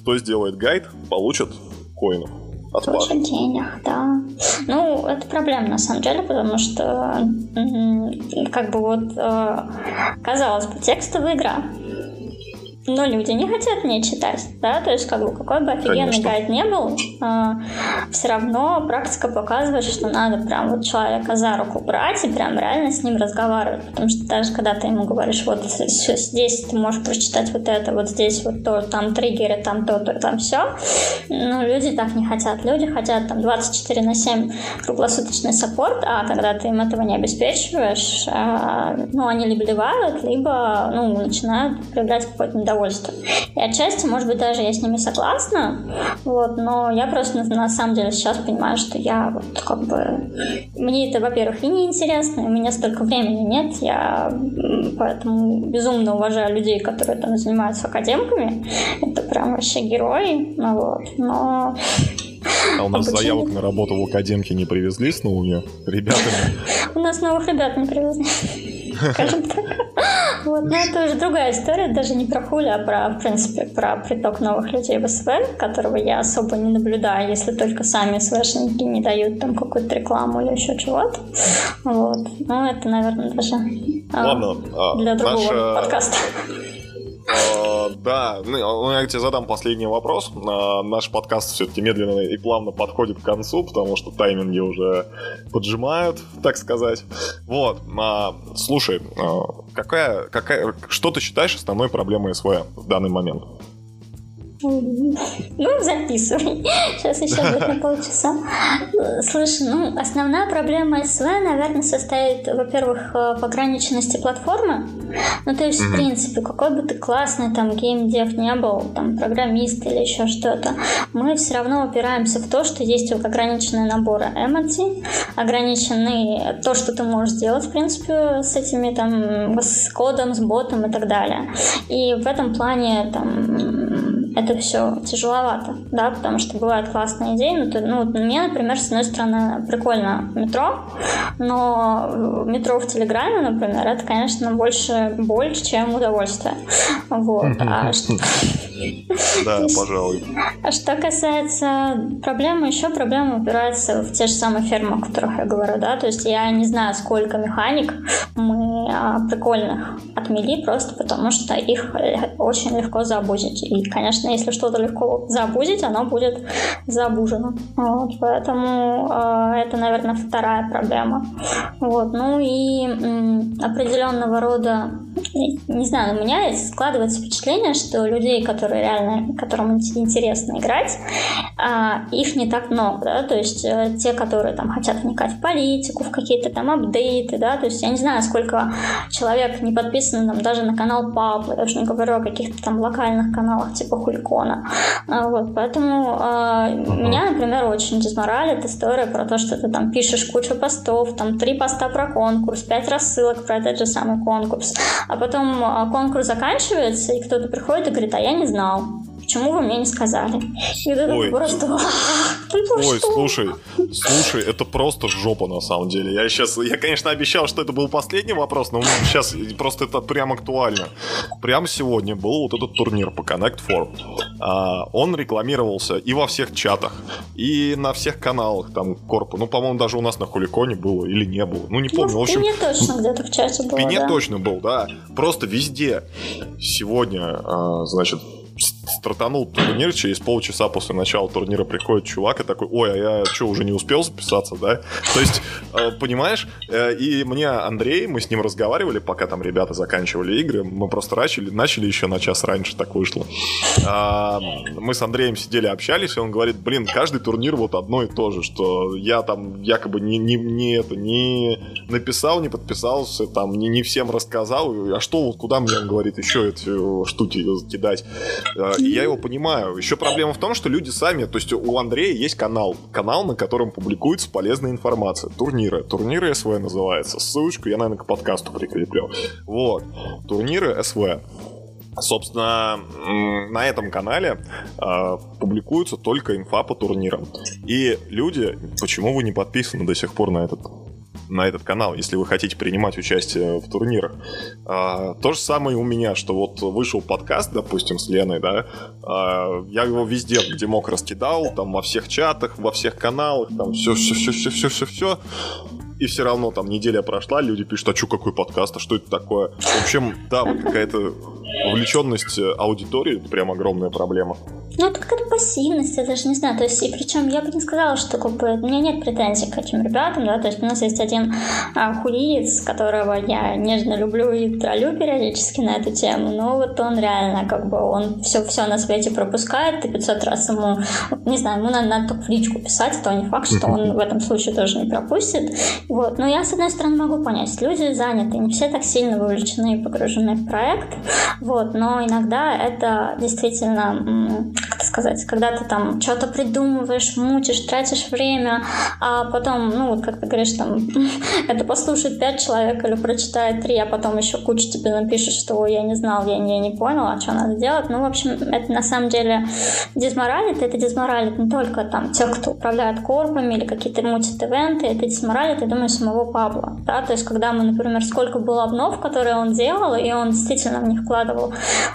Кто сделает гайд, получит коинов от Тоже денег, да. Ну, это проблема на самом деле, потому что как бы вот э, казалось бы, текстовая игра но люди не хотят мне читать, да, то есть как бы какой бы офигенный Конечно. гайд не был, э, все равно практика показывает, что надо прям вот человека за руку брать и прям реально с ним разговаривать, потому что даже когда ты ему говоришь, вот здесь ты можешь прочитать вот это, вот здесь вот то, там триггеры, там то, то, там все, ну, люди так не хотят, люди хотят там 24 на 7 круглосуточный саппорт, а когда ты им этого не обеспечиваешь, э, ну, они либо ливают, либо, ну, начинают проявлять какой-то недовольство удовольствие. И отчасти, может быть, даже я с ними согласна, вот, но я просто на, на самом деле сейчас понимаю, что я вот как бы... Мне это, во-первых, и неинтересно, у меня столько времени нет, я поэтому безумно уважаю людей, которые там занимаются академками. Это прям вообще герои, ну, вот, но... А у нас Обучение... заявок на работу в академке не привезли с новыми ребятами? У нас новых ребят не привезли, скажем так. Вот, но это уже другая история, даже не про хули, а про, в принципе, про приток новых людей в СВ, которого я особо не наблюдаю, если только сами СВшники не дают там какую-то рекламу или еще чего-то. Вот. Ну, это, наверное, даже а, Ладно, а, для другого наша... подкаста. Uh, да, ну, ну, я тебе задам последний вопрос. Uh, наш подкаст все-таки медленно и плавно подходит к концу, потому что тайминги уже поджимают, так сказать. Вот, uh, слушай, какая, какая, что ты считаешь основной проблемой СВ в данный момент? Ну, записывай. Сейчас еще будет на полчаса. Слушай, ну, основная проблема СВ, наверное, состоит, во-первых, в ограниченности платформы. Ну, то есть, в принципе, какой бы ты классный там геймдев не был, там, программист или еще что-то, мы все равно упираемся в то, что есть ограниченные наборы эмоций, ограниченный то, что ты можешь сделать, в принципе, с этими там, с кодом, с ботом и так далее. И в этом плане там это все тяжеловато, да, потому что бывают классные идеи. Ну, то, ну, мне, например, с одной стороны, прикольно метро, но метро в Телеграме, например, это, конечно, больше боль, чем удовольствие. Вот. А что... Да, пожалуй. А что касается проблемы, еще проблема упирается в те же самые фермы, о которых я говорю, да, то есть я не знаю, сколько механик мы а, прикольных отмели просто потому, что их очень легко забудить. И, конечно, если что-то легко забудить, оно будет забужено. Вот, поэтому э, это, наверное, вторая проблема. Вот, ну и м, определенного рода, не знаю, у меня складывается впечатление, что людей, которые реально, которым интересно играть, э, их не так много, да, то есть э, те, которые там хотят вникать в политику, в какие-то там апдейты, да, то есть я не знаю, сколько человек не подписано там даже на канал папы, даже не говорю о каких-то там локальных каналах типа Хуль икона. А, вот, поэтому э, меня, например, очень дезморалит история про то, что ты там пишешь кучу постов, там три поста про конкурс, пять рассылок про этот же самый конкурс, а потом э, конкурс заканчивается, и кто-то приходит и говорит, а я не знал. Почему вы мне не сказали? И это Ой. просто... Ой, слушай, слушай, это просто жопа на самом деле. Я сейчас, я, конечно, обещал, что это был последний вопрос, но сейчас просто это прям актуально. Прямо сегодня был вот этот турнир по Connect Four. А, он рекламировался и во всех чатах, и на всех каналах там корпу. Ну, по-моему, даже у нас на Хуликоне было или не было. Ну, не помню. Ну, в общем, в точно где-то в чате было, В да. точно был, да. Просто везде. Сегодня, а, значит, стартанул турнир, через полчаса после начала турнира приходит чувак и такой, ой, а я что, уже не успел записаться, да? То есть, э, понимаешь, э, и мне Андрей, мы с ним разговаривали, пока там ребята заканчивали игры, мы просто начали, начали еще на час раньше, так вышло. А, мы с Андреем сидели, общались, и он говорит, блин, каждый турнир вот одно и то же, что я там якобы не, не, не это, не написал, не подписался, там, не, не всем рассказал, а что, вот куда мне, он говорит, еще эти штуки кидать? Э, и я его понимаю. Еще проблема в том, что люди сами, то есть у Андрея есть канал, канал, на котором публикуется полезная информация. Турниры. Турниры СВ называется. Ссылочку я, наверное, к подкасту прикреплю. Вот. Турниры СВ. Собственно, на этом канале э, публикуется только инфа по турнирам. И люди, почему вы не подписаны до сих пор на этот на этот канал, если вы хотите принимать участие в турнирах. А, то же самое у меня, что вот вышел подкаст, допустим, с Леной, да, а, я его везде, где мог, раскидал, там во всех чатах, во всех каналах, там все-все-все-все-все-все, и все равно там неделя прошла, люди пишут, а что, какой подкаст, а что это такое? В общем, да, вот какая-то вовлеченность аудитории, это прям огромная проблема. Ну, это какая-то пассивность, я даже не знаю. То есть, и причем я бы не сказала, что как бы у меня нет претензий к этим ребятам, да, то есть у нас есть один а, хулиец, которого я нежно люблю и троллю периодически на эту тему, но вот он реально как бы, он все, все на свете пропускает, и 500 раз ему, не знаю, ему надо, надо только в личку писать, то не факт, что он в этом случае тоже не пропустит. Вот. Но я, с одной стороны, могу понять, люди заняты, не все так сильно вовлечены и погружены в проект, Вот, но иногда это действительно, как сказать, когда ты там что-то придумываешь, мучишь, тратишь время, а потом, ну, вот как ты говоришь, там, это послушает пять человек или прочитает три, а потом еще куча тебе напишет, что я не знал, я не, не понял, а что надо делать. Ну, в общем, это на самом деле дезморалит, это дезморалит не только там тех, кто управляет корпами или какие-то мутит ивенты, это дезморалит, я думаю, самого Пабло. Да? То есть, когда мы, например, сколько было обнов, которые он делал, и он действительно в них вкладывал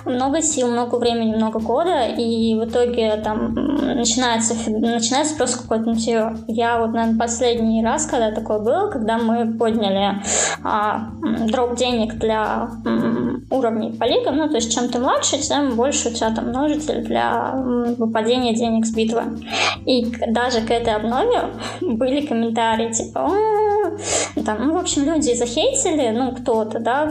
много сил, много времени, много года, и в итоге там начинается, начинается просто какой-то мотив. Я вот, наверное, последний раз, когда такое было, когда мы подняли а, дроп денег для м, уровней по лигам, ну, то есть чем ты младше, тем больше у тебя там множитель для выпадения денег с битвы. И даже к этой обнове были комментарии, типа, там, ну, в общем, люди захейтили, ну, кто-то, да,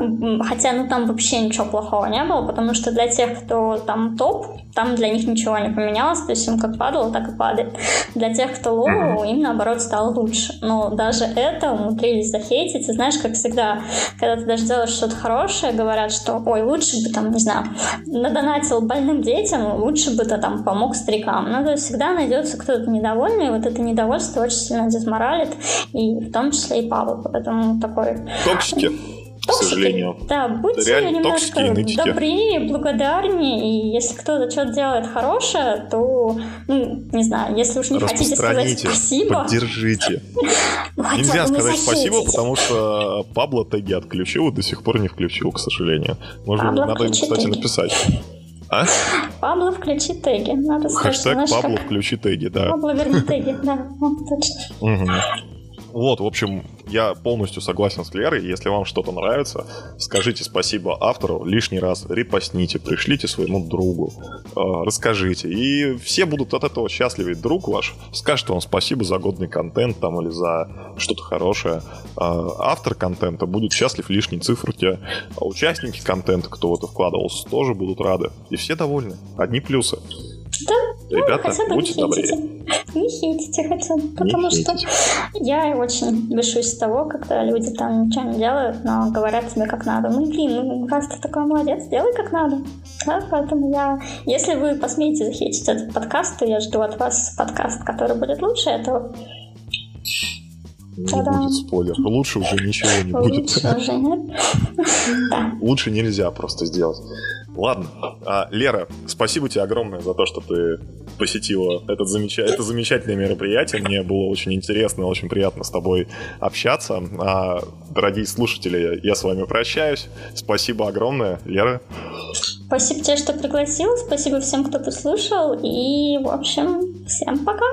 хотя, ну, там вообще ничего плохого не было, потому что для тех, кто там топ, там для них ничего не поменялось, то есть им как падало, так и падает. Для тех, кто лоу, им, наоборот, стало лучше. Но даже это умудрились захейтить, и знаешь, как всегда, когда ты даже делаешь что-то хорошее, говорят, что, ой, лучше бы там, не знаю, надонатил больным детям, лучше бы ты там помог старикам. Ну, то есть всегда найдется кто-то недовольный, и вот это недовольство очень сильно дезморалит, и в том числе и папа, поэтому такой... Токсики к сожалению. Да, будьте немножко добрее, благодарнее, и если кто-то что-то делает хорошее, то, ну, не знаю, если уж не хотите сказать спасибо... поддержите. Ну, Нельзя сказать спасибо, потому что Пабло теги отключил и до сих пор не включил, к сожалению. Можно, надо ему, кстати, написать. А? Пабло, включи теги. Надо Хэштег Пабло, включи теги, да. Пабло, верни теги, да, точно. Вот, в общем, я полностью согласен с Лерой. Если вам что-то нравится, скажите спасибо автору лишний раз, репостните, пришлите своему другу, э, расскажите. И все будут от этого счастливы. Друг ваш скажет вам спасибо за годный контент там или за что-то хорошее. Э, автор контента будет счастлив лишней цифрке. А участники контента, кто в это вкладывался, тоже будут рады. И все довольны. Одни плюсы. Да, Ребята, ну, хотя бы будьте не добрее. Не хейтите хотя бы, потому не что хейтите. я очень бешусь с того, когда люди там ничего не делают, но говорят тебе как надо. Ну, блин, ну, раз ты такой молодец, делай как надо. Да, поэтому я... Если вы посмеете захейтить этот подкаст, то я жду от вас подкаст, который будет лучше этого. Не Та-дам. будет спойлер. Лучше уже ничего не будет. Лучше уже нет. Лучше нельзя просто сделать. Ладно. А, Лера, спасибо тебе огромное за то, что ты посетила этот замеч... это замечательное мероприятие. Мне было очень интересно, очень приятно с тобой общаться. А, дорогие слушатели, я с вами прощаюсь. Спасибо огромное, Лера. Спасибо тебе, что пригласил. Спасибо всем, кто послушал. И, в общем, всем пока.